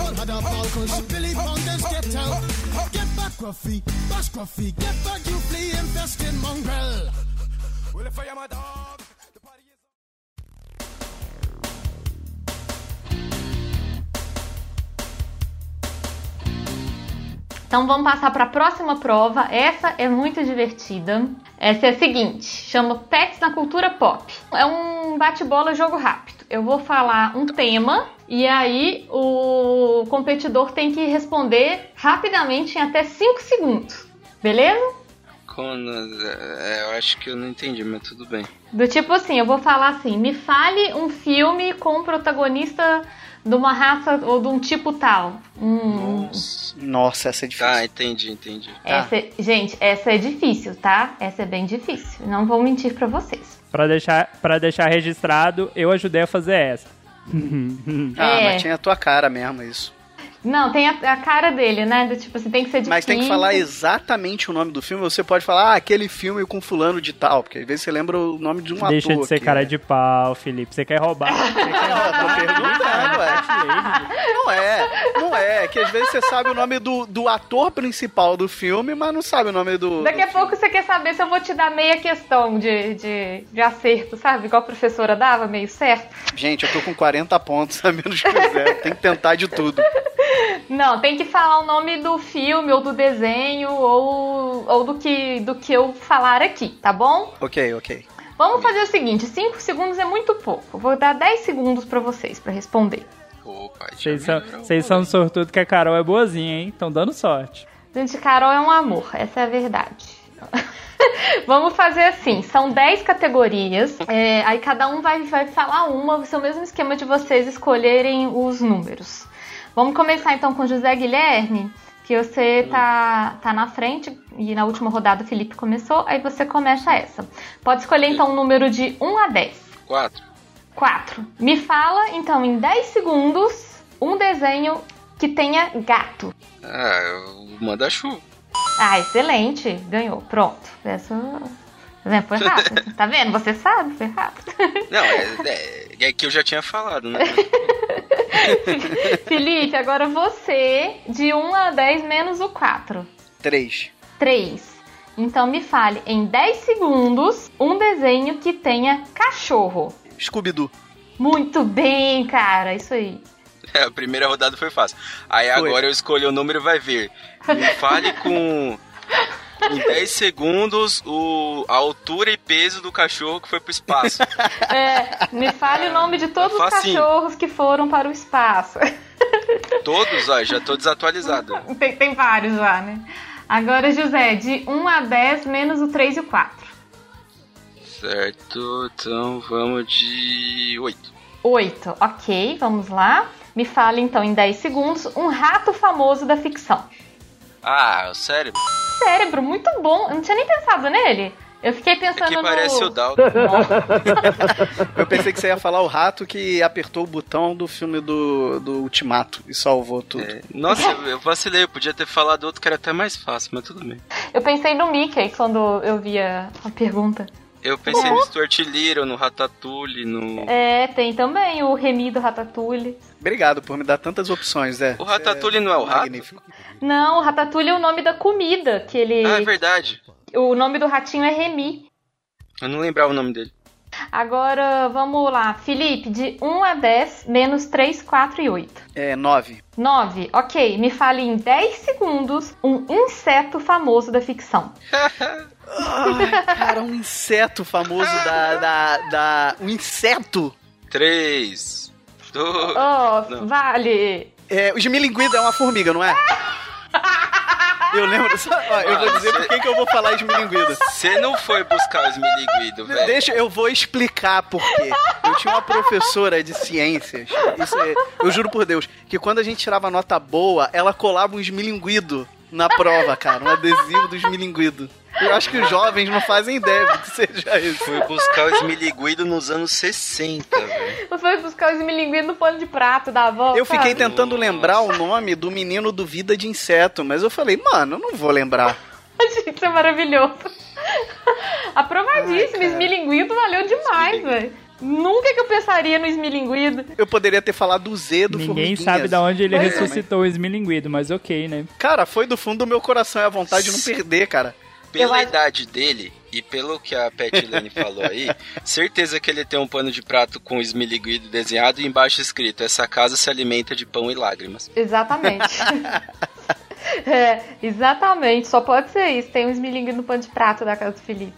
I see the dance people had a falcon. Billy get out. Get back, Gruffy. Bash Gruffy. Get back, you mongrel. I am a dog. Então vamos passar para a próxima prova. Essa é muito divertida. Essa é a seguinte: chama Pets na Cultura Pop. É um bate-bola jogo rápido. Eu vou falar um tema e aí o competidor tem que responder rapidamente em até 5 segundos. Beleza? É, eu acho que eu não entendi, mas tudo bem. Do tipo assim, eu vou falar assim: me fale um filme com um protagonista de uma raça ou de um tipo tal. Hum, Nossa. Nossa, essa é difícil. Tá, entendi, entendi. Essa é- gente, essa é difícil, tá? Essa é bem difícil. Não vou mentir pra vocês. Pra deixar, pra deixar registrado, eu ajudei a fazer essa. Ah, É. mas tinha a tua cara mesmo isso. Não, tem a, a cara dele, né? Do tipo assim, tem que ser difícil. Mas tem que falar exatamente o nome do filme. Você pode falar, ah, aquele filme com fulano de tal, porque às vezes você lembra o nome de um Deixa ator. de ser que cara é. de pau, Felipe. Você quer roubar? Você quer Não, tô perguntando, ué. Não é, não é. É que às vezes você sabe o nome do, do ator principal do filme, mas não sabe o nome do. Daqui a do pouco você quer saber se eu vou te dar meia questão de, de, de acerto, sabe? Igual a professora dava, meio certo. filme. Gente, eu tô com 40 pontos a menos que o Zé. Tem que tentar de tudo. Não, tem que falar o nome do filme, ou do desenho, ou, ou do, que, do que eu falar aqui, tá bom? Ok, ok. Vamos fazer o seguinte: 5 segundos é muito pouco. Vou dar 10 segundos pra vocês pra responder. Opa, Vocês são, vocês são sortudos que a Carol é boazinha, hein? Estão dando sorte. Gente, Carol é um amor, essa é a verdade. Vamos fazer assim, são 10 categorias, é, aí cada um vai, vai falar uma, vai ser o mesmo esquema de vocês escolherem os números. Vamos começar então com José Guilherme, que você tá, tá na frente, e na última rodada o Felipe começou, aí você começa essa. Pode escolher então um número de 1 a 10. Quatro. 4. Me fala então em 10 segundos um desenho que tenha gato. Ah, o manda-chuva. Ah, excelente. Ganhou. Pronto. Essa Né, Foi rápido. tá vendo? Você sabe, foi rápido. Não, é, é, é que eu já tinha falado, né? Felipe, agora você, de 1 a 10 menos o 4. 3. 3. Então me fale em 10 segundos um desenho que tenha cachorro. Scooby-Doo. Muito bem, cara. Isso aí. É, a primeira rodada foi fácil. Aí Foi. agora eu escolhi o número e vai ver. Me fale com. Em 10 segundos, o, a altura e peso do cachorro que foi pro espaço. É, me fale o nome de todos os facinho. cachorros que foram para o espaço. Todos, ó, já tô desatualizado. tem, tem vários lá, né? Agora, José, de 1 a 10 menos o 3 e o 4. Certo, então vamos de 8. 8, ok, vamos lá. Me fale então em 10 segundos um rato famoso da ficção. Ah, o cérebro. Cérebro, muito bom. Eu não tinha nem pensado nele. Eu fiquei É pensando que no. parece o Dalton. Eu pensei que você ia falar o rato que apertou o botão do filme do, do Ultimato e salvou tudo. É, Nossa, eu- eu vacilei, eu podia ter falado outro que era até mais fácil, mas tudo bem. Eu pensei no Mickey quando eu vi a, a pergunta. Eu pensei no Stuart Little, no Ratatouille, no. É, tem também o Remy do Ratatouille. Obrigado por me dar tantas opções, Zé. O Ratatouille não é o rato? Magnífico. Não, o Ratatouille é o nome da comida que ele. Ah, é verdade. o nome do ratinho é Remy. Eu não lembrava o nome dele. Agora vamos lá. Felipe, de 1 a 10, menos 3, 4 e 8. É, 9. 9. Ok, me fale em 10 segundos um inseto famoso da ficção. Ai, cara, um inseto famoso da. da, da um inseto! 3, 2. Oh, Não. vale. É, o esmilinguido é uma formiga, não é? Eu lembro. Só, ó, eu vou dizer por que que eu vou falar esmilinguido. Você não foi buscar o esmiliguido, velho. Deixa, eu vou explicar por quê. Eu tinha uma professora de ciências, isso é, eu juro por Deus, que quando a gente tirava nota boa, ela colava um esmilinguido na prova, cara, um adesivo do esmilinguido. Eu acho que os jovens não fazem ideia do que seja isso. Fui buscar o esmiliguido nos anos 60, velho. Você foi buscar os milinguinhos no pano de prato da avó. Eu fiquei sabe? tentando lembrar o nome do menino do Vida de Inseto, mas eu falei, mano, eu não vou lembrar. Gente, isso é maravilhoso. Aprovadíssimo, esmilinguido valeu demais, Esmilinguido. velho. Nunca que eu pensaria no esmilinguido. Eu poderia ter falado do Z do Ninguém sabe de onde ele Mas- ressuscitou o esmilinguido, mas ok, né? Cara, foi do fundo do meu coração, é a vontade de não perder, cara. Pela acho- idade dele e pelo que a Pet Lane falou aí, certeza que ele tem um pano de prato com esmiliguido desenhado e embaixo escrito: Essa casa se alimenta de pão e lágrimas. Exatamente. é, exatamente. Só pode ser isso. Tem um esmilinguido no pano de prato da casa do Felipe.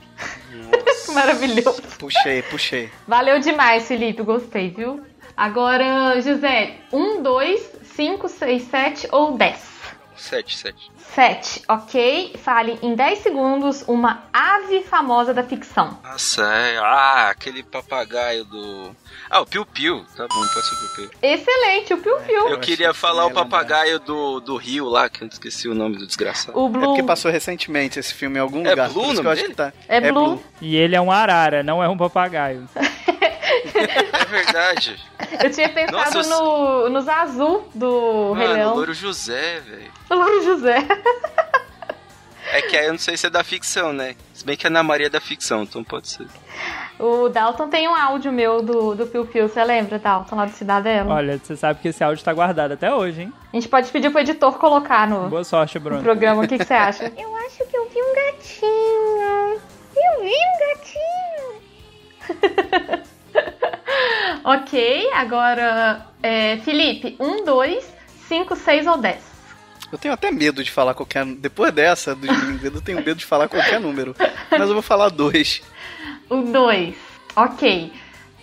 Nossa. Maravilhoso. Puxei, puxei. Valeu demais, Felipe. Gostei, viu? Agora, José, 1, 2, 5, 6, 7 ou 10? 7, 7. 7, ok? Fale em 10 segundos uma ave famosa da ficção. Nossa, é. Ah, aquele papagaio do. Ah, o Piu Piu. Tá bom, pode ser o Piu Piu. Excelente, o Piu Piu. Eu achei queria que falar você o ia lembrar. papagaio do, do Rio lá, que eu esqueci o nome do desgraçado. O É Blue. porque passou recentemente esse filme em algum É lugar. Blue por isso o que eu acho que tá. É Blue. E ele é um arara, não é um papagaio. É verdade. Eu tinha pensado Nossa, no, nos azul do Rei Mano, o Leão. Louro José, velho. Louro José. É que aí eu não sei se é da ficção, né? Se bem que a Ana Maria é da ficção, então pode ser. O Dalton tem um áudio meu do, do Piu Piu. Você lembra, Dalton, lá do Cidadela? Olha, você sabe que esse áudio tá guardado até hoje, hein? A gente pode pedir pro editor colocar no, Boa sorte, no Bruno. programa. O que, que você acha? Eu acho que eu vi um gatinho. Eu vi um gatinho. ok, agora, é, Felipe, 1, 2, 5, 6 ou 10? Eu tenho até medo de falar qualquer. Depois dessa, esmilinguidos, eu tenho medo de falar qualquer número. Mas eu vou falar dois. O 2. Ok.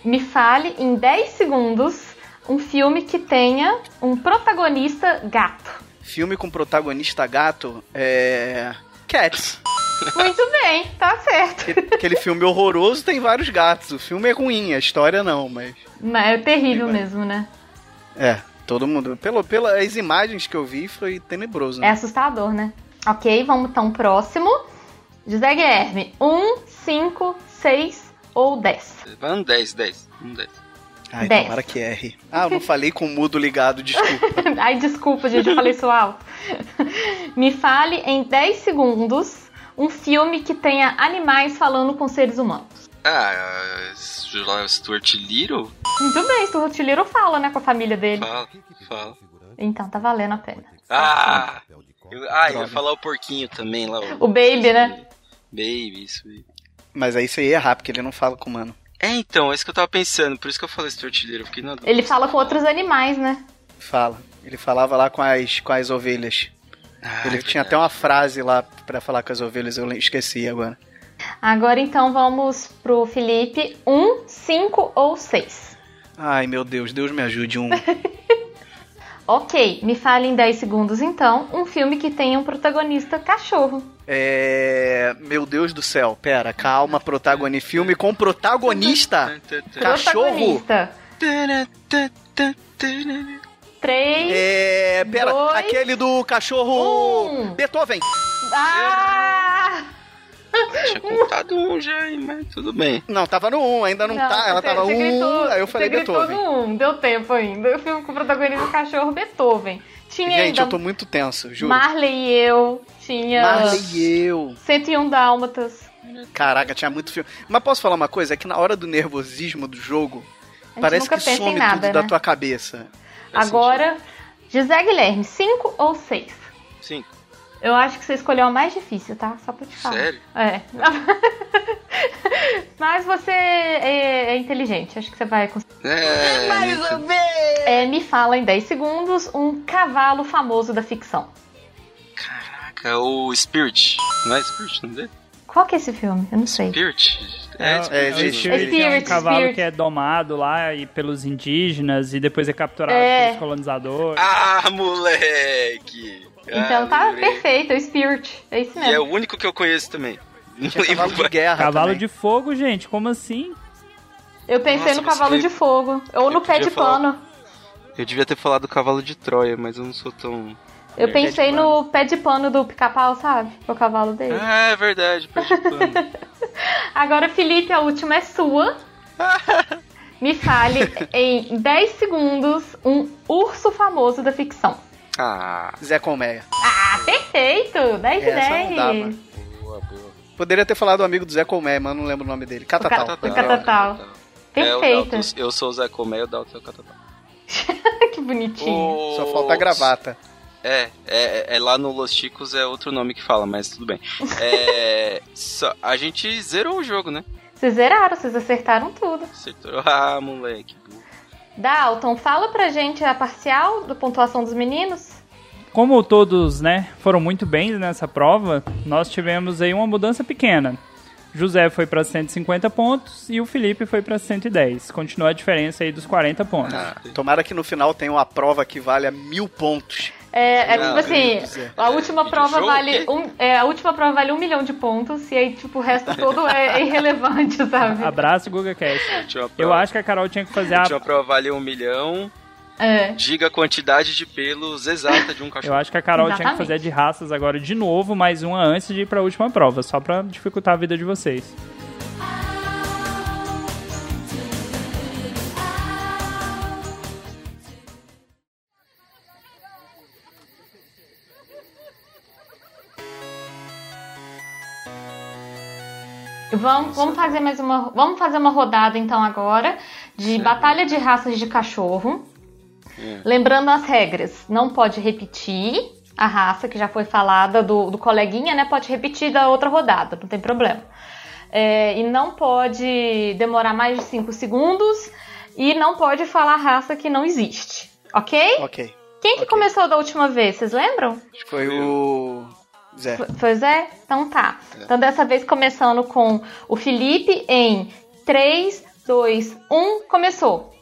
Me fale em 10 segundos um filme que tenha um protagonista gato. Filme com protagonista gato é. Cats. Muito bem, tá certo. Aquele filme horroroso tem vários gatos. O filme é ruim, a história não, mas. Mas é terrível mesmo, né? É, todo mundo. Pelo, pelas imagens que eu vi, foi tenebroso. É Né? assustador, né? Ok, vamos então próximo. José Guilherme, 1, 5, 6 ou 10? Vai um 10, 10. Um 10. Ai, dez. tomara que erre. Ah, eu não falei com o mudo ligado, desculpa. Ai, desculpa, gente, eu falei isso alto. Me fale em 10 segundos um filme que tenha animais falando com seres humanos. Ah, Stuart Little? Muito bem, Stuart Little fala, né, com a família dele. Fala, fala. Então tá valendo a pena. Ah! Eu, ah, eu ia falar o porquinho também lá. O Baby, né? Baby, isso aí. Mas aí você ia errar, porque ele não fala com o humano. É, então, é isso que eu tava pensando, por isso que eu falei Stuart Little, na dúvida. Ele fala com outros animais, né? Fala. Ele falava lá com as, com as ovelhas. Ah, ele é tinha até uma frase lá pra falar com as ovelhas, eu esqueci agora. Agora então vamos pro Felipe. Um, cinco ou seis? Ai, meu Deus, Deus me ajude. Um. Ok, me fale em 10 segundos então um filme que tenha um protagonista cachorro. É. Meu Deus do céu, pera, calma, protagonista. Filme com protagonista? Cachorro? Protagonista. Três. É. Pera, Dois, aquele do cachorro. um. Beethoven. Ah! Tinha contado um já, mas tudo bem. Não, tava no 1, ainda não, tá. Ela você- tava você 1, gritou- aí eu falei você gritou Beethoven. no um, deu tempo ainda. O filme com o protagonista cachorro Beethoven. Tinha Gente, ainda eu tô muito tenso, juro. Marley e eu. Tinha Marley e eu. 101 Dálmatas. Caraca, tinha muito filme. Mas posso falar uma coisa? É que na hora do nervosismo do jogo, parece que some nada, tudo da né? tua cabeça. Faz Agora, José Guilherme, 5 ou 6? Cinco. Eu acho que você escolheu a mais difícil, tá? Só pra te falar. Sério? É. Mas você é, é inteligente, acho que você vai conseguir. É, muito- É, me fala em 10 segundos um cavalo famoso da ficção. Caraca, o Spirit. Não é Spirit, não é? Qual que é esse filme? Eu não sei. Spirit? É, é, é, existe. Spirit, é um Spirit, cavalo Spirit. que é domado lá e pelos indígenas e depois é capturado É. pelos colonizadores. Ah, moleque! Então Ah, tá lembrei. perfeito, é o Spirit. É isso E é mesmo. o único que eu conheço também. Tinha cavalo de guerra Cavalo também. de fogo, gente, como assim? Eu pensei Nossa, no cavalo você- de fogo. Ou Eu no pé de falar- pano. Eu devia ter falado cavalo de Troia, mas eu não sou tão. Eu pensei no pé de pano do pica-pau, sabe? O cavalo dele. Ah, é verdade, pé de pano. Agora, Felipe, a última é sua. Me fale em 10 segundos um urso famoso da ficção. Ah, Zé Colmeia. Ah, perfeito! 10 de Essa não dava. 10. boa, boa. Poderia ter falado o amigo do Zé Colmeia, mas não lembro o nome dele. Catatal. Cata- O Catatal. É, o Perfeito. Dalton, eu sou o Zé Comé, o Dalton é o Catatal. que bonitinho. O- Só falta a gravata. É, é, é lá no Los Chicos é outro nome que fala, mas tudo bem. É, só- a gente zerou o jogo, né? Vocês zeraram, vocês acertaram tudo. Acertou. Ah, moleque. Dalton, fala pra gente a parcial da pontuação dos meninos. Como todos, né, foram muito bem nessa prova, nós tivemos aí uma mudança pequena. José foi para 150 pontos e o Felipe foi para 110. Continua a diferença aí dos 40 pontos. Ah, Tomara que no final tenha uma prova que valha mil pontos. É, é Não, tipo assim, a última Vídeo prova vale um, é, a última prova vale um milhão de pontos e aí tipo o resto todo é, é irrelevante, sabe? Abraço, Guga Cash. Eu acho que a Carol tinha que fazer a. Tinha uma prova valer um milhão. É. Diga a quantidade de pelos exata de um Eu cachorro. acho que a Carol tinha que Exatamente. fazer a de raças agora de novo, mais uma antes de ir pra última prova, só pra dificultar a vida de vocês. Vamos, vamos fazer mais uma, vamos fazer uma rodada então agora de batalha de raças de cachorro. Lembrando as regras, não pode repetir a raça que já foi falada do, do coleguinha, né? Pode repetir da outra rodada, não tem problema. É, e não pode demorar mais de 5 segundos e não pode falar raça que não existe, ok? Ok. Quem que ok. começou da última vez? Vocês lembram? Acho que foi o. Zé. Foi- Zé? Então tá. Então dessa vez começando com o Felipe em 3, 2, 1, começou.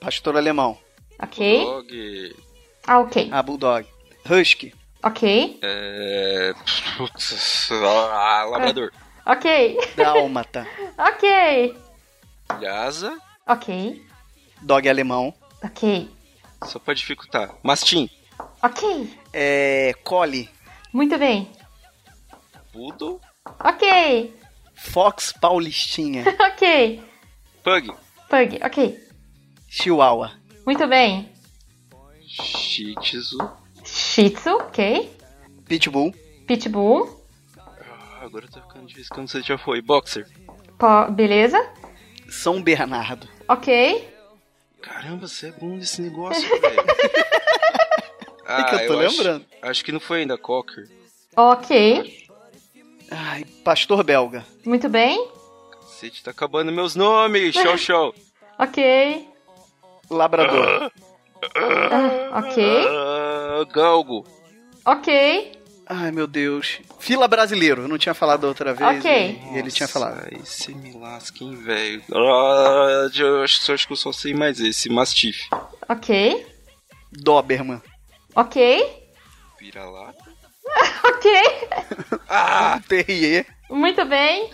Pastor alemão. Ok? Dog. Ah, ok. Ah, Bulldog. Husky. Ok. É... Putz, ah, labrador. Ok. Dálmata. Ok. Lhasa. Ok. Dog alemão. Ok. Só pra dificultar. Mastim. Ok. É. Collie. Muito bem. Poodle. Ok. Fox paulistinha. Ok. Pug. Pug. Ok. Chihuahua. Muito bem. Shih Tzu. Shih Tzu. Ok. Pitbull. Pitbull. agora tá ficando difícil. Como você já foi? Boxer. Po- beleza? São Bernardo. Ok. Caramba, você é bom nesse negócio, velho. É que eu tô acho- lembrando. Acho, que não foi ainda Cocker. Ok. Ai, Pastor Belga. Muito bem. Cacete, tá acabando meus nomes. Show, show. Ok. Labrador. Ah, ok. Ah, Galgo. Ok. Ai, meu Deus. Fila brasileiro. Eu não tinha falado outra vez. Ok. E ele tinha falado. Aí você me lasca, hein, velho. Ah, eu acho, acho que eu só sei mais esse. Mastiff. Ok. Doberman. Ok. Vira lá. Ok. Ah! Terrier. Muito bem.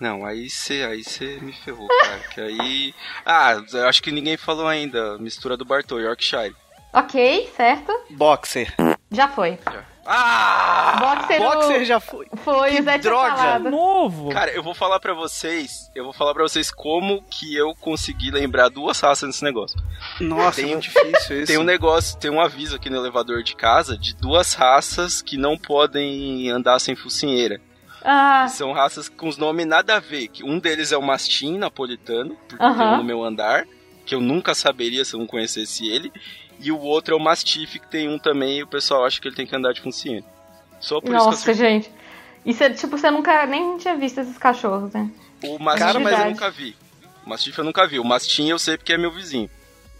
Não, aí você aí cê me ferrou, cara. Que aí. Ah, eu acho que ninguém falou ainda. Mistura do Bartô, Yorkshire. Ok, certo. Boxer. Já foi. Ah! Boxer, Boxer já foi. foi, o Zé tinha droga. Novo! Cara, eu vou falar pra vocês. Eu vou falar pra vocês como que eu consegui lembrar duas raças nesse negócio. Nossa, Tem- muito difícil isso. Tem um negócio, tem um aviso aqui no elevador de casa de duas raças que não podem andar sem focinheira. Ah, São raças com os nomes nada a ver. que Um deles é o Mastim napolitano, porque Aham. tem um no meu andar, que eu nunca saberia se eu não conhecesse ele. E o outro é o Mastiff, que tem um também e o pessoal acha que ele tem que andar de focinheira. Só por nossa, isso que eu gente. Isso é tipo, você nunca nem tinha visto esses cachorros, né? O Mastiff Cara, eu mas- nunca vi. O Mastiff eu nunca vi. O Mastim eu sei porque é meu vizinho.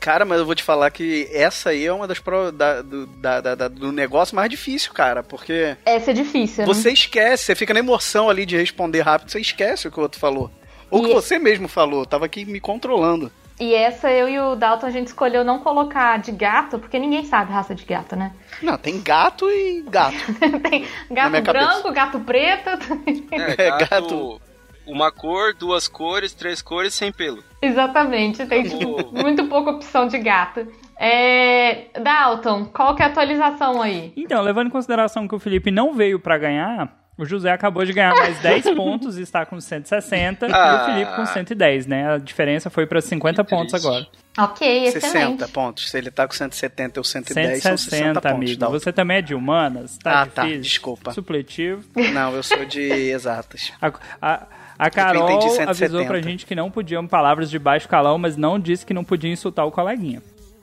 Cara, mas eu vou te falar que essa aí é uma das provas da- do, da- da- da- do negócio mais difícil, cara. Porque Essa é difícil, né? você esquece, você fica na emoção ali de responder rápido, você esquece o que o outro falou. Ou o que E- você mesmo falou, tava aqui me controlando. E essa eu e o Dalton a gente escolheu não colocar de gato, porque ninguém sabe raça de gato, né? Não, tem gato e gato. Tem gato branco, gato preto. É, É, gato, gato. Uma cor, duas cores, três cores sem pelo. Exatamente, tem tipo, muito pouca opção de gato. É... Dalton, qual que é a atualização aí? Então, levando em consideração que o Felipe não veio pra ganhar, o José acabou de ganhar mais 10 pontos e está com 160 e o Ah. Felipe com 110, né? A diferença foi pra 50 Que pontos triste. agora. Ok, excelente. 60 pontos. Se ele tá com 170 ou 110, são 60 160, pontos. amigo. Dalton. Você também é de humanas? Tá Ah, tá, difícil. desculpa. Supletivo. Não, eu sou de exatas. A, a, a Carol avisou 170. pra gente que não podiam palavras de baixo calão, mas não disse que não podia insultar o coleguinha.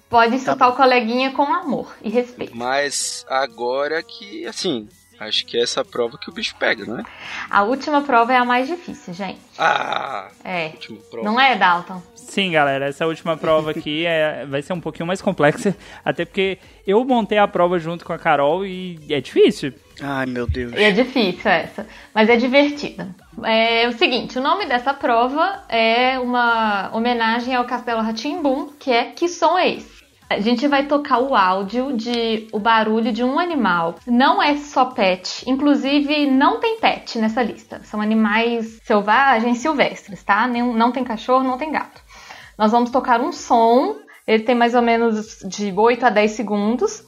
Pode insultar o coleguinha com amor e respeito. Mas agora que, assim, acho que é essa prova que o bicho pega, né? A última prova é a mais difícil, gente. Ah! É. Última prova. Não é, Dalton? Sim, galera, essa última prova aqui é, vai ser um pouquinho mais complexa, até porque eu montei a prova junto com a Carol e é difícil. Ai, meu Deus. É difícil essa, mas é divertida. É o seguinte, o nome dessa prova é uma homenagem ao Castelo Ratimbum, que é Que Som é Esse? A gente vai tocar o áudio de o barulho de um animal. Não é só pet, inclusive não tem pet nessa lista. São animais selvagens, silvestres, tá? Não tem cachorro, não tem gato. Nós vamos tocar um som, ele tem mais ou menos de 8 a 10 segundos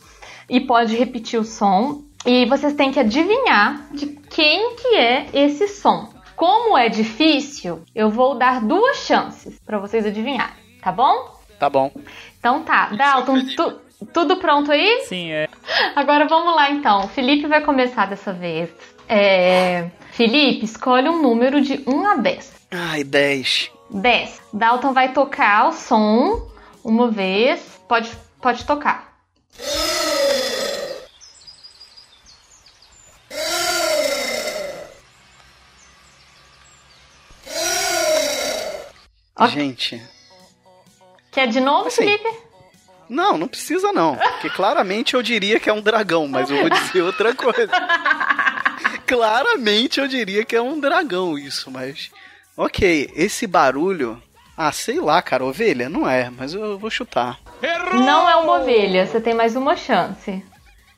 e pode repetir o som. E vocês têm que adivinhar de quem que é esse som. Como é difícil, eu vou dar duas chances para vocês adivinharem, tá bom? Tá bom. Então tá, Dalton, tu- tudo pronto aí? Sim, é. Agora vamos lá então. O Felipe vai começar dessa vez. É... Felipe, escolhe um número de 1 a 10. Ai, 10. 10. Dalton vai tocar o som uma vez. Pode, pode tocar. Gente. Quer de novo, Assim. Felipe? Não, não precisa não. Porque claramente eu diria que é um dragão, mas eu vou dizer outra coisa. claramente eu diria que é um dragão isso, mas. Ok, esse barulho. Ah, sei lá, cara, ovelha? Não é, mas eu vou chutar. Não é uma ovelha, você tem mais uma chance.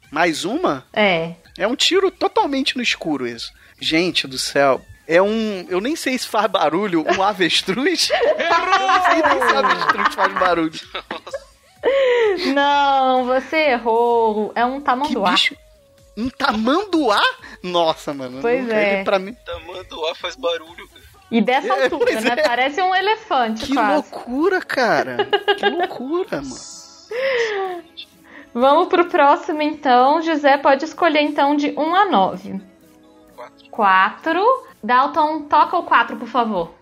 Mais uma? É. É um tiro totalmente no escuro isso. Gente do céu. É um. Eu nem sei se faz barulho, um avestruz. eu não sei nem se avestruz faz barulho. Não, você errou. É um Que tamanduá. bicho. Um tamanduá? Nossa, mano. Pois é. Ele, pra mim. Tamanduá faz barulho. E dessa É, altura, pois né? é. Parece um elefante Que quase. loucura, cara. Que loucura, mano. Vamos pro próximo então. José pode escolher então de 1 a 9. 4. 4. Dalton, toca o 4, por favor.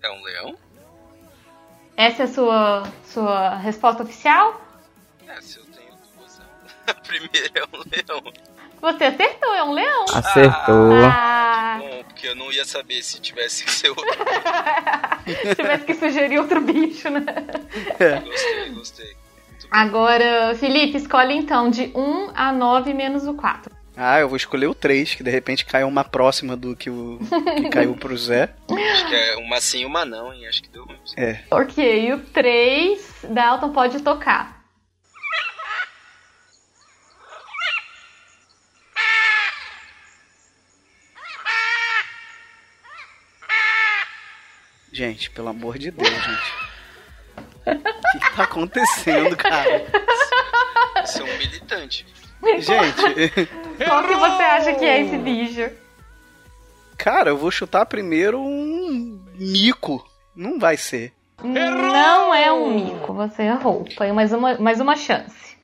É um leão? Essa é a sua, sua resposta oficial? É, se eu tenho duas. A primeira é um leão. Você acertou, é um leão. Acertou. Ah, Bom, porque eu não ia saber se tivesse que ser outro. se tivesse que sugerir outro bicho, né? Gostei, gostei. Bom. Agora, Felipe, escolhe então de 1 a 9 menos o 4. Ah, eu vou escolher o 3, que de repente caiu uma próxima do que, o, que caiu pro Zé. Acho que é uma sim e uma não, hein? Acho que deu ruim. É. Ok, o 3, Dalton pode tocar. Gente, pelo amor de Deus, gente. O que tá acontecendo, cara? Você é um militante. Gente, Qual que você acha que é esse bicho? cara, eu vou chutar primeiro um mico. Não vai ser. Não é um mico, você errou. Foi mais uma, mais uma chance.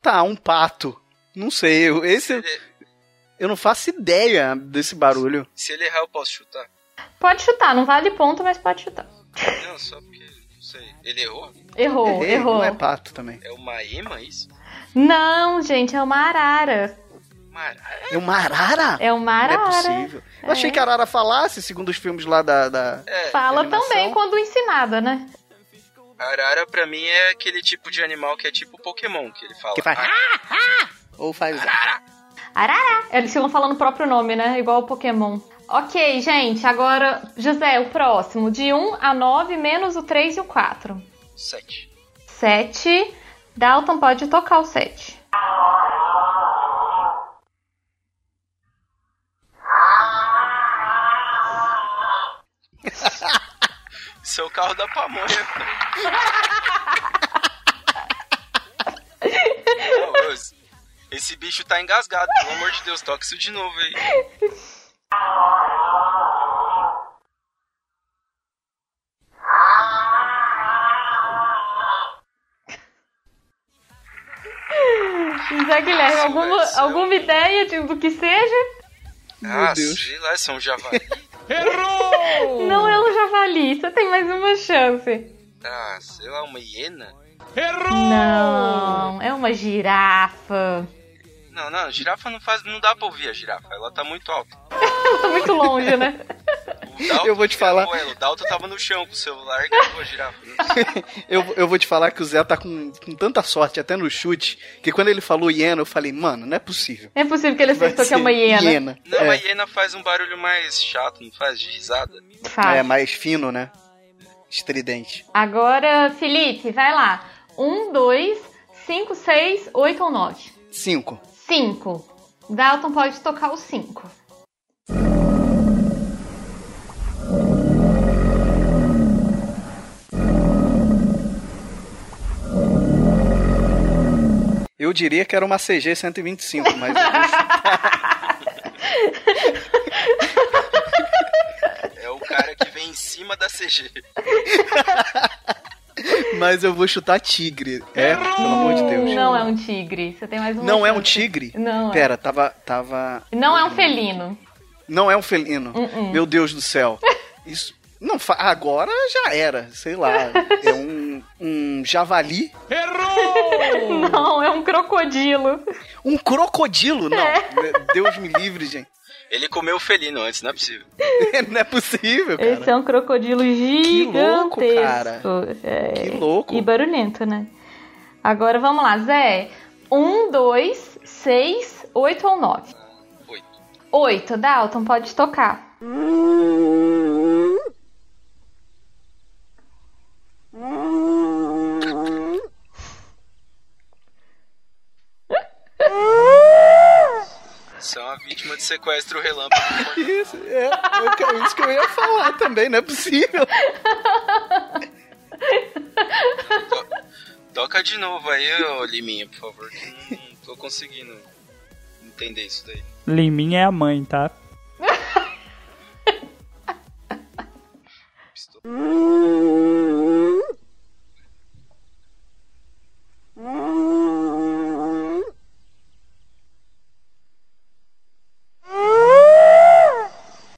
Tá, um pato. Não sei, eu- esse eu não faço ideia desse barulho. se ele errar, eu posso chutar? Pode chutar, não vale ponto, mas pode chutar. Não, só porque. Não sei. Ele errou? Errou, Errei, errou. Não é pato também. É uma ema isso? Não, gente, é uma arara. É uma arara? É uma Não é arara. possível. Eu achei que a arara falasse, segundo os filmes lá da. da... É, Fala animação. também quando ensinada, né? arara pra mim é aquele tipo de animal que é tipo Pokémon, que ele fala. Que faz. "Ah, Ou faz. Arara. Eles ficam falando o próprio nome, né? Igual o Pokémon. Ok, gente, agora, José, o próximo. De 1 a 9, menos o 3 e o 4. Sete. 7. Dalton pode tocar o 7. Isso é o carro da pamonha. Esse bicho tá engasgado, pelo amor de Deus, toca isso de novo aí. José Guilherme, alguma, ser alguma um- ideia de, do que seja? ah, sei lá, isso é um javali. Não é um javali, você tem mais uma chance. Ah, sei lá, uma hiena? Não, é uma girafa. Não, não, girafa não faz. Não dá pra ouvir a girafa, ela tá muito alta. Tá muito longe, né? Dalton Eu vou te falar. ela, O Dalton tava no chão com o celular e gravou a girafa. né? Eu, eu vou te falar que o Zé tá com, com tanta sorte, até no chute, que quando ele falou hiena, eu falei, mano, não é possível. É possível que ele acertou que é uma hiena. Não, é, a hiena faz um barulho mais chato, não faz? De risada. Faz. é mais fino, né? Estridente. Agora, Felipe, vai lá. 1, 2, 5, 6, 8 ou 9? Cinco. 5. Dalton pode tocar o 5. Eu diria que era uma CG 125, mas É o cara que vem em cima da CG. mas eu vou chutar tigre. É, pelo amor de Deus. Não é um tigre. Você tem mais uma Não é um chance. tigre? Não é. Pera, tava. tava... Não é um felino. Não é um felino. Uh-uh. Meu Deus do céu. Isso. Não, fa- agora já era, sei lá. É um, um javali? Não, é um crocodilo. Um crocodilo? Não. É. Deus me livre, gente. Ele comeu o felino antes, não é possível. Não é possível, cara. Esse é um crocodilo louco, gigantesco. cara. É, Que louco. E barulhento, né? Agora vamos lá, Zé. 1, 2, 6, 8 ou 9? Oito. 8, Dalton, pode tocar. Você é uma vítima de sequestro relâmpago. Isso, é, eu quero- isso que eu ia falar também, não é possível. Toca de novo aí, ô Liminha, por favor. que Não tô conseguindo entender isso daí. Liminha é a mãe, tá? tô...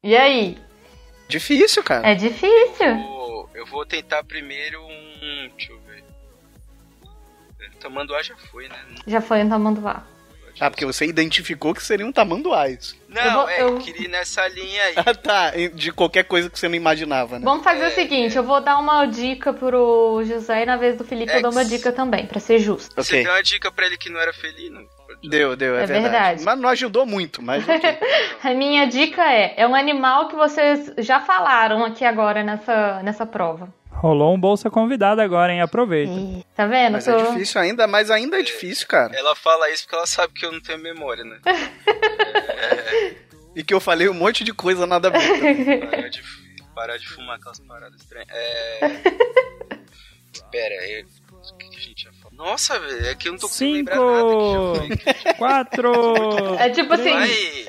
E aí? Difícil, cara. É difícil. Vou- Eu vou tentar primeiro um. Deixa eu ver. Tamanduá já foi, né? Já foi um tamanduá. Ah, porque você identificou que seria um tamanduá isso. Não, Eu vou- é, eu- eu queria ir nessa linha aí. Ah, tá. De qualquer coisa que você não imaginava, né? Vamos fazer o seguinte, eu vou dar uma dica pro José e na vez do Felipe eu dou uma dica também, pra ser justo. Você deu uma dica pra ele que não era felino? Deu, deu, é, É verdade. verdade. Mas não ajudou muito, mas. A minha dica é, é um animal que vocês já falaram aqui agora nessa, nessa prova. Rolou um bolsa convidado agora, hein? Aproveita. E- tá vendo? Mas Tô- é difícil ainda, mas ainda é difícil, cara. Ela fala isso porque ela sabe que eu não tenho memória, né? E que eu falei um monte de coisa nada a ver. Parar de, parar de fumar aquelas paradas estranhas. É. Pera, é... Nossa, velho, é que eu não tô conseguindo lembrar nada quatro. É tipo assim,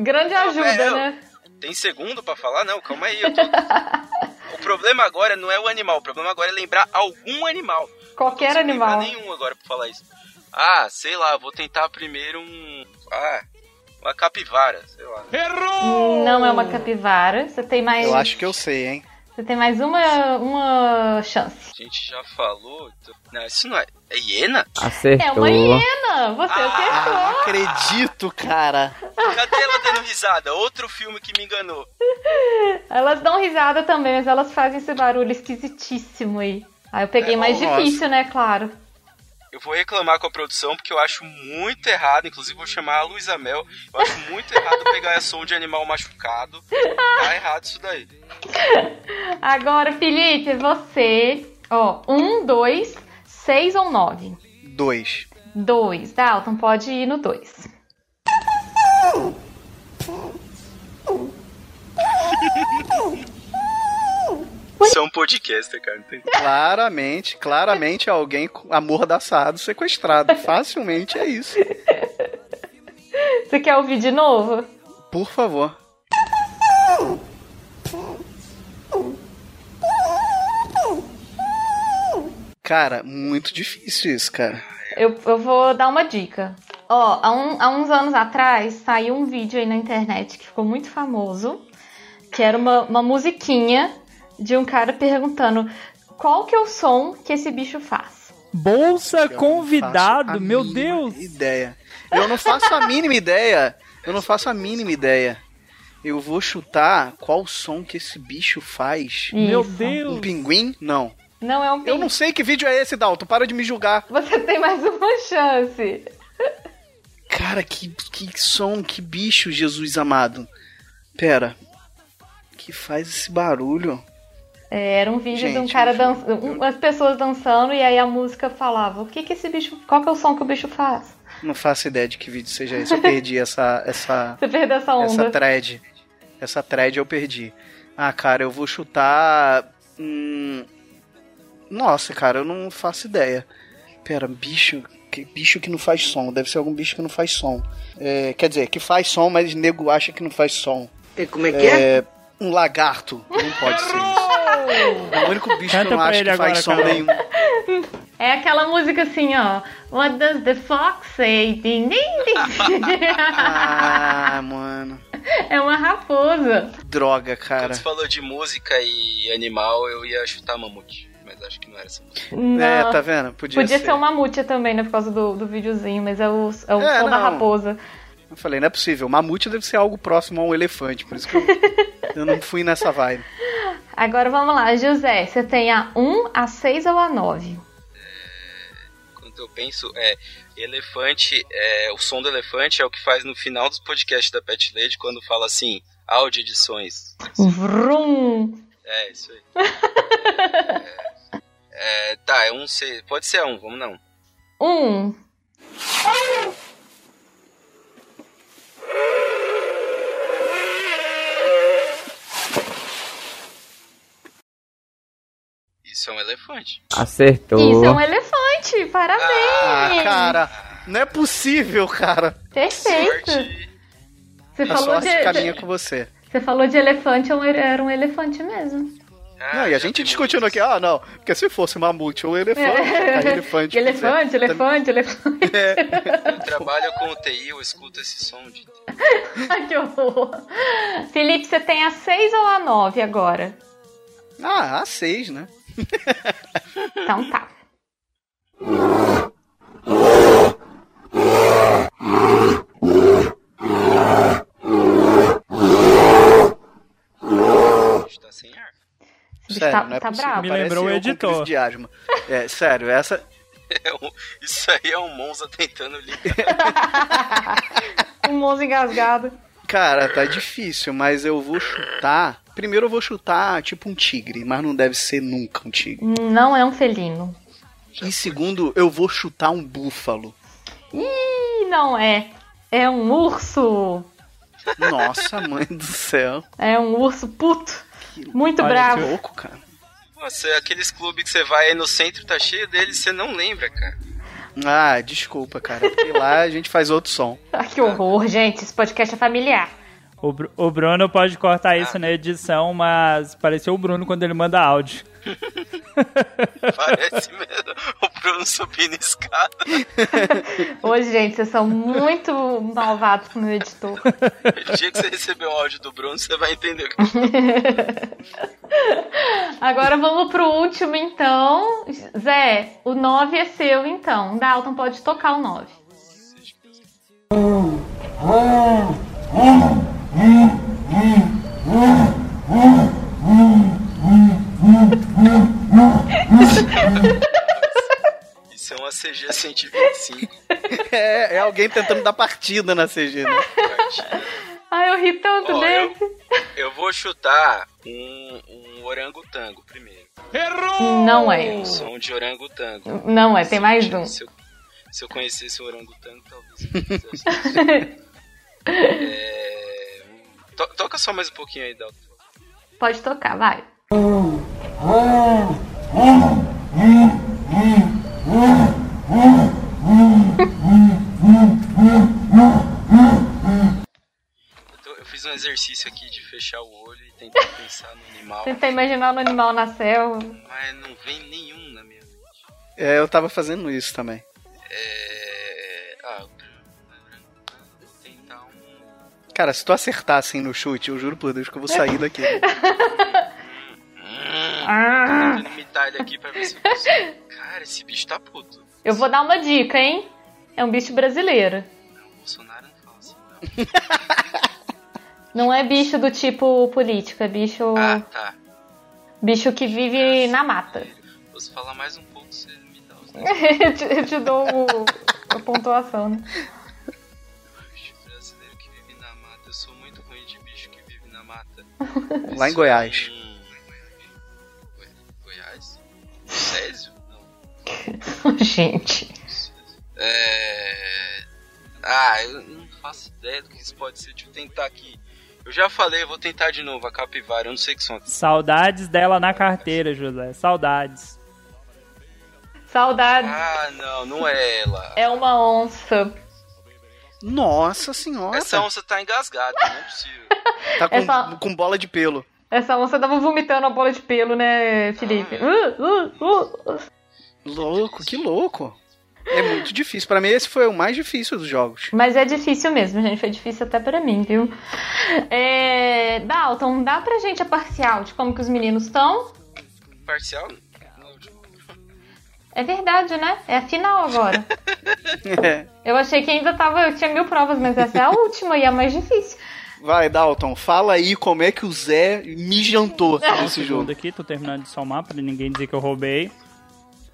grande ajuda, é, eu- né? tem segundo pra falar? Não, calma aí. Eu tô... O problema agora não é o animal, o problema agora é lembrar algum animal. Qualquer Não animal. nenhum agora pra falar isso. Ah, sei lá, vou tentar primeiro um. Ah, uma capivara, sei lá. Não é uma capivara. Você tem mais, Eu acho que eu sei, hein? Você tem mais uma, uma chance. A gente já falou. então- Não, isso não é. É hiena? Acertou. É uma hiena. Você Ah, acertou. acredito, cara. Cadê ela dando risada? Outro filme que me enganou. Elas dão risada também, mas elas fazem esse barulho esquisitíssimo aí. Aí eu peguei É, mais nossa. difícil, né? Claro. Eu vou reclamar com a produção porque eu acho muito errado. Inclusive, vou chamar a Luísa Mel. Eu acho muito errado pegar a som de animal machucado. Tá errado isso daí. Agora, Felipe, você. Ó, um, dois, seis ou nove? Dois. Dois. Dalton, pode ir no dois. Isso é um podcaster, cara. Tem... Claramente, claramente alguém com amordaçado, sequestrado. Facilmente é isso. Você quer ouvir de novo? Por favor. Cara, muito difícil isso, cara. Eu, eu vou dar uma dica. Ó, há, um- há uns anos atrás saiu um vídeo aí na internet que ficou muito famoso, que era uma, uma musiquinha de um cara perguntando qual que é o som que esse bicho faz. Bolsa Eu convidado, meu Deus. Ideia. Eu não faço a mínima ideia. Eu não faço a mínima ideia. Eu vou chutar qual som que esse bicho faz. Meu Isso. Deus. Um pinguim? Não. Não é um Eu pinguim. não sei que vídeo é esse, Dalton. Para de me julgar. Você tem mais uma chance. Cara, que, que som, que bicho, Jesus amado. Pera. Que faz esse barulho? É, era um vídeo de um Gente, cara eu- dançando, as pessoas dançando e aí a música falava o que que esse bicho, qual que é o som que o bicho faz? Não faço ideia de que vídeo seja esse. Eu perdi essa, essa, Você perdeu essa onda. essa thread. Essa thread eu perdi. Ah, cara, eu vou chutar. hum, Nossa, cara, eu não faço ideia. Pera, bicho. Que bicho que não faz som. Deve ser algum bicho que não faz som. É, quer dizer, que faz som, mas nego acha que não faz som. Como é que é? É, um lagarto. Não pode ser isso. É o único bicho Canta que eu não acho que faz agora, som Carol. nenhum. É aquela música assim, ó. What does the fox say? Ding, ding, ding. Ah, mano. é uma raposa. Droga, Quando cara. você falou de música e animal, eu ia chutar mamute. Mas acho que não era essa música. Não. É, tá vendo? Podia, Podia ser. ser uma mamute também, né? Por causa do, do videozinho, mas é o, é o É, som da não. raposa. Eu falei, não é possível. Mamute deve ser algo próximo a um elefante. Por isso que eu, eu não fui nessa vibe. Agora vamos lá, José. Você tem a 1, a 6 ou a 9? Quando eu penso, é, elefante, é, o som do elefante é o que faz no final dos podcasts da Pet Lady, quando fala assim, áudio edições. Vrum. É, isso aí. É, é, tá, é um C, pode ser um, vamos não. 1. Isso é um elefante. Acertou. Isso é um elefante. Parabéns. Ah, cara. Não é possível, cara. Perfeito. Sorte. Você A falou, sorte de, caminha com você. você falou de elefante, era um elefante mesmo. Ah, Não, e a gente discutindo aqui, ah, não, porque se fosse mamute ou elefante, aí elefante. elefante, elefante, elefante. Eu trabalho com o TI, eu escuto esse som de. Ai, que horror. Felipe, você tem a 6 ou a 9 agora? Ah, a seis, né? Então tá. Tá sem ar. Sério, tá, não é tá possível. bravo. Me Parece lembrou o editor. de asma. É, sério, essa... É um- isso aí é um Monza tentando ligar. Um moço engasgado. Cara, tá difícil, mas eu vou chutar... Primeiro eu vou chutar tipo um tigre, mas não deve ser nunca um tigre. Não é um felino. E segundo, eu vou chutar um búfalo. Ih, não é. É um urso. Nossa, mãe do céu. É um urso puto. Muito Olha, bravo. Louco, cara. Você, aqueles clubes que você vai aí no centro, tá cheio deles, você não lembra, cara. Ah, desculpa, cara. Porque lá a gente faz outro som. Ah, que horror, gente. Esse podcast é familiar. O, Bru- o Bruno pode cortar isso na edição, mas pareceu o Bruno quando ele manda áudio. Parece mesmo o Bruno subindo escada. Hoje, gente, vocês são muito malvados com o meu editor. O dia que você receber o áudio do Bruno, você vai entender. o que- Agora vamos pro último, então. Zé, o 9 é seu, então. Dalton pode tocar o 9. Isso é uma CG 125. É, é alguém tentando dar partida na CG, né? partida. Ai, eu ri tanto Ó, eu- desse. Eu vou chutar um, um orangotango primeiro. Não é. Um som de orangotango. Não é, tem mais um. Se eu, se eu conhecesse o orangotango, talvez eu fizesse. é, to- toca só mais um pouquinho aí, Dalton. Pode tocar, vai. Eu, tô- eu fiz um exercício aqui de fechar o olho e tentar pensar no animal, Tenta imaginar no animal na selva. mas não vem nenhum na minha mente. É, eu tava fazendo isso também. É... Cara, se tu acertar assim no chute, eu juro por Deus que eu vou sair daqui. Ah, Tô tentando imitar ele aqui pra ver se eu consigo. Cara, esse bicho tá puto. eu vou dar uma dica, hein? É um bicho brasileiro. Não, o Bolsonaro não fala assim, não. Não é bicho do tipo político, é bicho. Ah, tá. Bicho que vive na mata. Você falar mais um pouco, você me dá os eu, te, eu te dou o- a pontuação, né? Lá em Goiás. Goi- Goiás? Césio? Não. Gente. É... Ah, eu não faço ideia do que isso pode ser. Deixa eu tentar aqui. Eu já falei, eu vou tentar de novo. A capivara, eu não sei que som. Saudades dela na carteira, José. Saudades. Saudade. Ah, não, não é ela. É uma onça. Nossa senhora. Essa onça tá engasgada, não é possível. Tá com, Essa- com bola de pelo. Essa onça tava vomitando a bola de pelo, né, Felipe? Uh, uh, uh. Louco, que louco. É muito difícil. Pra mim, esse foi o mais difícil dos jogos. Mas é difícil mesmo, gente. Foi difícil até pra mim, viu? É... Dalton, dá pra gente a parcial de como que os meninos estão? Parcial? É verdade, né? É a final agora. É. Eu achei que ainda tava. Eu tinha mil provas, mas essa é a última e a mais difícil. Vai, Dalton, fala aí como é que o Zé me jantou nesse jogo. aqui, tô terminando de somar pra ninguém dizer que eu roubei.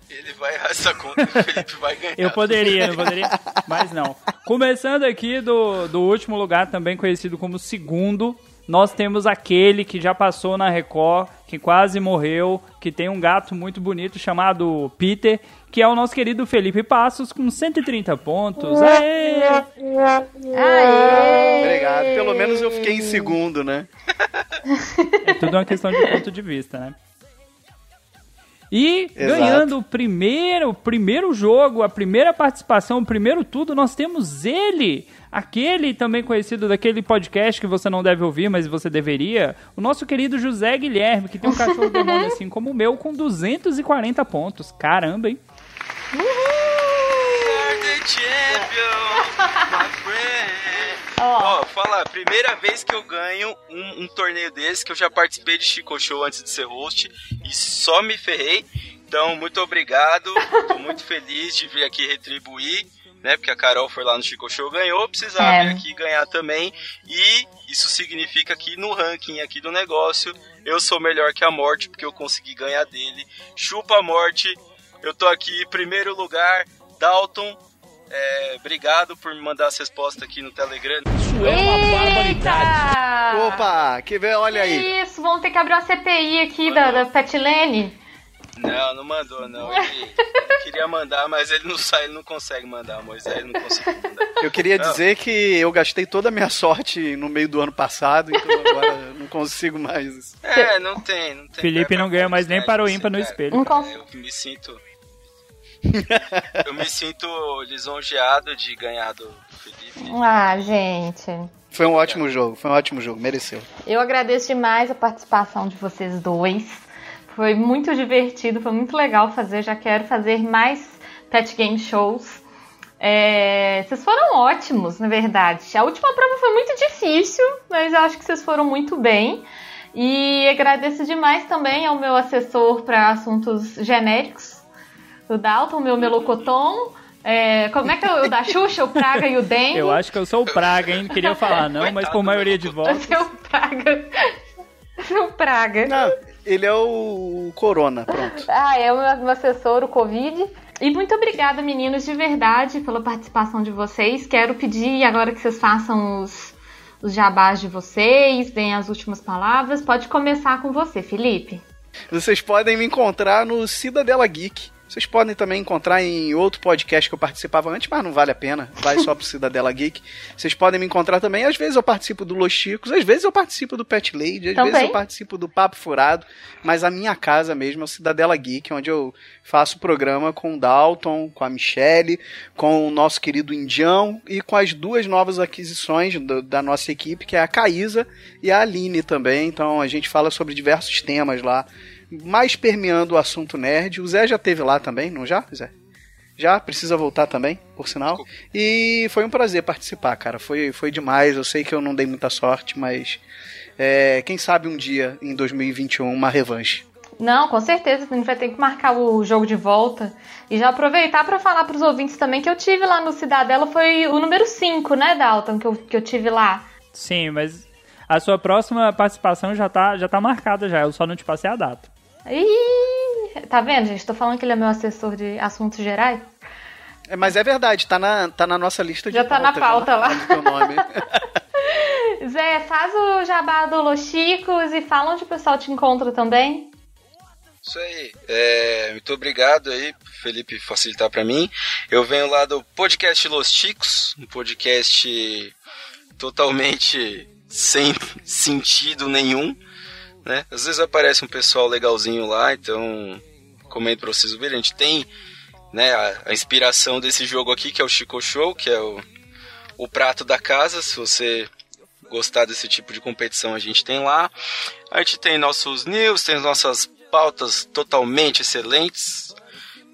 Ele vai errar essa conta e o Felipe vai ganhar. Eu poderia, eu poderia, mas não. Começando aqui do, do último lugar, também conhecido como segundo, nós temos aquele que já passou na Record, que quase morreu, que tem um gato muito bonito chamado Peter, que é o nosso querido Felipe Passos, com 130 pontos. Aê! Aê! Obrigado. Pelo menos eu fiquei em segundo, né? É tudo uma questão de ponto de vista, né? E Exato. ganhando o primeiro, primeiro jogo, a primeira participação, o primeiro tudo, nós temos ele, aquele também conhecido daquele podcast que você não deve ouvir, mas você deveria, o nosso querido José Guilherme, que tem um cachorro demônio assim como o meu, com 240 pontos. Caramba, hein? Are the champion, my friend. Ó, fala, primeira vez que eu ganho um, um torneio desse, que eu já participei de Chico Show antes de ser host e só me ferrei. Então, muito obrigado. Tô muito feliz de vir aqui retribuir, né? Porque a Carol foi lá no Chico Show, ganhou, precisava É. vir aqui ganhar também. E isso significa que no ranking aqui do negócio, eu sou melhor que a morte, porque eu consegui ganhar dele. Chupa a morte. Eu tô aqui em primeiro lugar, Dalton. É, obrigado por me mandar as respostas aqui no Telegram. Eita! Opa, que vê, olha aí. Isso, vamos ter que abrir uma CPI aqui da, da Petlane. Não, não mandou, não. Ele queria mandar, mas ele não sai, ele não consegue mandar, Moisés não conseguiu mandar. Eu queria Não. dizer que eu gastei toda a minha sorte no meio do ano passado, então agora eu não consigo mais. isso. É, não tem, não tem. Felipe não ganha mais nem para o ímpar no espelho. Não cons- Eu me sinto. Eu me sinto lisonjeado de ganhar do Felipe. Ah, gente. Foi um ótimo jogo, foi um ótimo jogo, mereceu. Eu agradeço demais a participação de vocês dois. Foi muito divertido, foi muito legal fazer. Já quero fazer mais pet game shows. É, vocês foram ótimos, na verdade. A última prova foi muito difícil, mas eu acho que vocês foram muito bem. E agradeço demais também ao meu assessor para assuntos genéricos, o Dalton, meu melocotom. É, como é que é o da Xuxa, o Praga e o Dengue? Eu acho que eu sou o Praga, hein? Queria falar não, mas por maioria de votos. Seu Praga. Seu Praga. Não, ele é o Corona, pronto. Ah, é o meu meu assessor, o Covid. E muito obrigada, meninos, de verdade, pela participação de vocês. Quero pedir agora que vocês façam os, os jabás de vocês, deem as últimas palavras. Pode começar com você, Felipe. Vocês podem me encontrar no Cidadela Geek. Vocês podem também encontrar em outro podcast que eu participava antes, mas não vale a pena. Vai só pro Cidadela Geek. Vocês podem me encontrar também. Às vezes eu participo do Los Chicos, às vezes eu participo do Pet Lady, às Também. vezes eu participo do Papo Furado. Mas a minha casa mesmo é o Cidadela Geek, onde eu faço programa com o Dalton, com a Michelle, com o nosso querido Indião e com as duas novas aquisições do- da nossa equipe, que é a Caísa e a Aline também. Então a gente fala sobre diversos temas lá mais permeando o assunto nerd. O Zé já teve lá também, não já, Zé? Já, precisa voltar também, por sinal. E foi um prazer participar, cara. Foi, foi demais. Eu sei que eu não dei muita sorte, mas é, quem sabe um dia, em 2021, uma revanche. Não, com certeza, a gente vai ter que marcar o jogo de volta. E já aproveitar para falar para os ouvintes também que eu tive lá no Cidadela, foi o número 5, né, Dalton, que eu, que eu tive lá. Sim, mas a sua próxima participação já tá, já tá marcada já. Eu só não te passei a data. Ih, tá vendo, gente? Tô falando que ele é meu assessor de assuntos gerais. É, mas é verdade, tá na, tá na nossa lista de Já tá na pauta já lá. tá nome. Zé, faz o jabá do Los Chicos e fala onde o pessoal te encontra também. Isso aí. É, muito obrigado aí, Felipe, facilitar pra mim. Eu venho lá do podcast Los Ticos, um podcast totalmente sem sentido nenhum, né? Às vezes aparece um pessoal legalzinho lá, então comento pra vocês verem. A gente tem né, a, a inspiração desse jogo aqui, que é o Chico Show, que é o, o prato da casa. Se você gostar desse tipo de competição, a gente tem lá. A gente tem nossos news, tem as nossas pautas totalmente excelentes.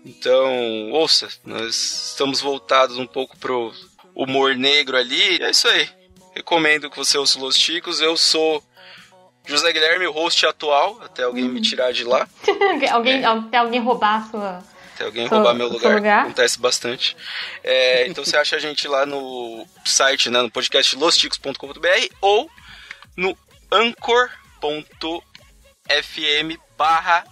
Então, ouça, nós estamos voltados um pouco pro humor negro ali. É isso aí. Recomendo que você ouça Los Chicos. Eu sou José Guilherme, o host atual, até alguém me tirar de lá, alguém, até alguém roubar a sua. até alguém Seu- roubar meu lugar. lugar? Acontece bastante. É, então você acha a gente lá no site, né, no podcast losticos.com.br ou no anchor.fm barra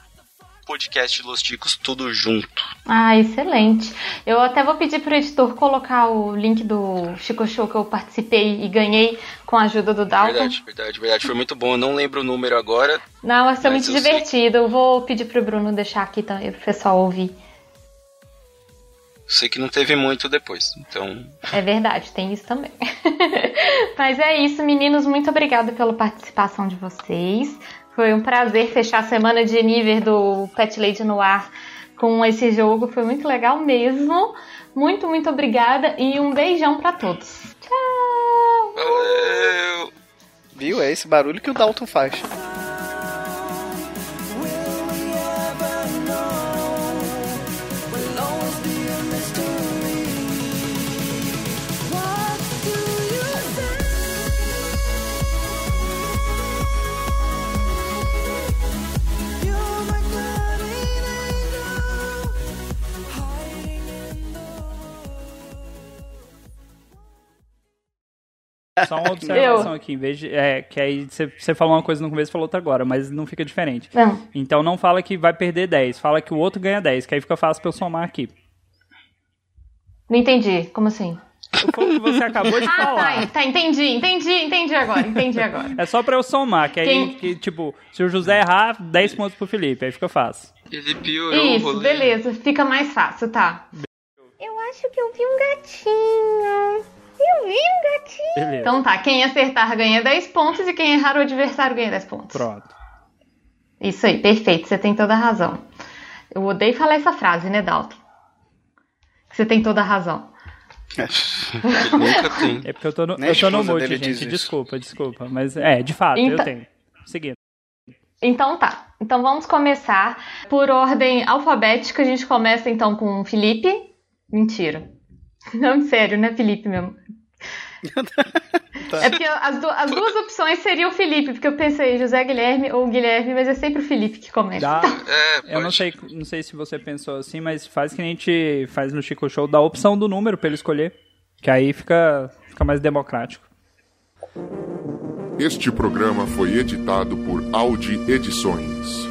podcast Los Ticos, tudo junto. Ah, excelente. Eu até vou pedir pro editor colocar o link do Chico Show que eu participei e ganhei com a ajuda do Dalton. Verdade, verdade, verdade. Foi muito bom. Eu não lembro o número agora. Não, mas foi muito eu sei. divertido. Eu vou pedir pro Bruno deixar aqui também pro pessoal ouvir. Sei que não teve muito depois, então. É verdade, tem isso também. Mas é isso, meninos. Muito obrigada pela participação de vocês. Foi um prazer fechar a semana de nível do Pet Lady no ar com esse jogo. Foi muito legal mesmo. Muito, muito obrigada e um beijão para todos. Tchau! Valeu! Viu? É esse barulho que o Dalton faz. Só uma observação aqui, em vez de. É, que aí você falou uma coisa no começo e falou outra agora, mas não fica diferente. Não. Então não fala que vai perder 10, fala que o outro ganha 10, que aí fica fácil pra eu somar aqui. Não entendi. Como assim? Foi o que você acabou de Ah, falar. tá, tá, entendi, entendi, entendi agora, entendi agora. É só pra eu somar, que aí, Quem- que, tipo, se o José errar, 10 pontos pro Felipe, aí fica fácil. Ele piorou o Isso, rolê. beleza, fica mais fácil, tá. Eu acho que eu vi um gatinho. Eu vi um gatinho. Beleza. Então tá, quem acertar ganha 10 pontos e quem errar o adversário ganha 10 pontos. Pronto. Isso aí, perfeito, você tem toda a razão. Eu odeio falar essa frase, né, Dalton? Você tem toda a razão. Nunca tem. É porque eu tô no, Nem eu tô no mute, gente. Desculpa, desculpa. Mas é, de fato, eu Então- tenho. Seguindo. Então tá. Então vamos começar por ordem alfabética. A gente começa então com o Felipe. Mentira. Não, sério, né, Felipe mesmo? É porque as, du- as duas opções seriam o Felipe, porque eu pensei José Guilherme ou Guilherme, mas é sempre o Felipe que começa. Dá, É, eu não sei, não sei se você pensou assim, mas faz que a gente faz no Chico Show, dá a opção do número pra ele escolher. Que aí fica, fica mais democrático. Este programa foi editado por Audi Edições.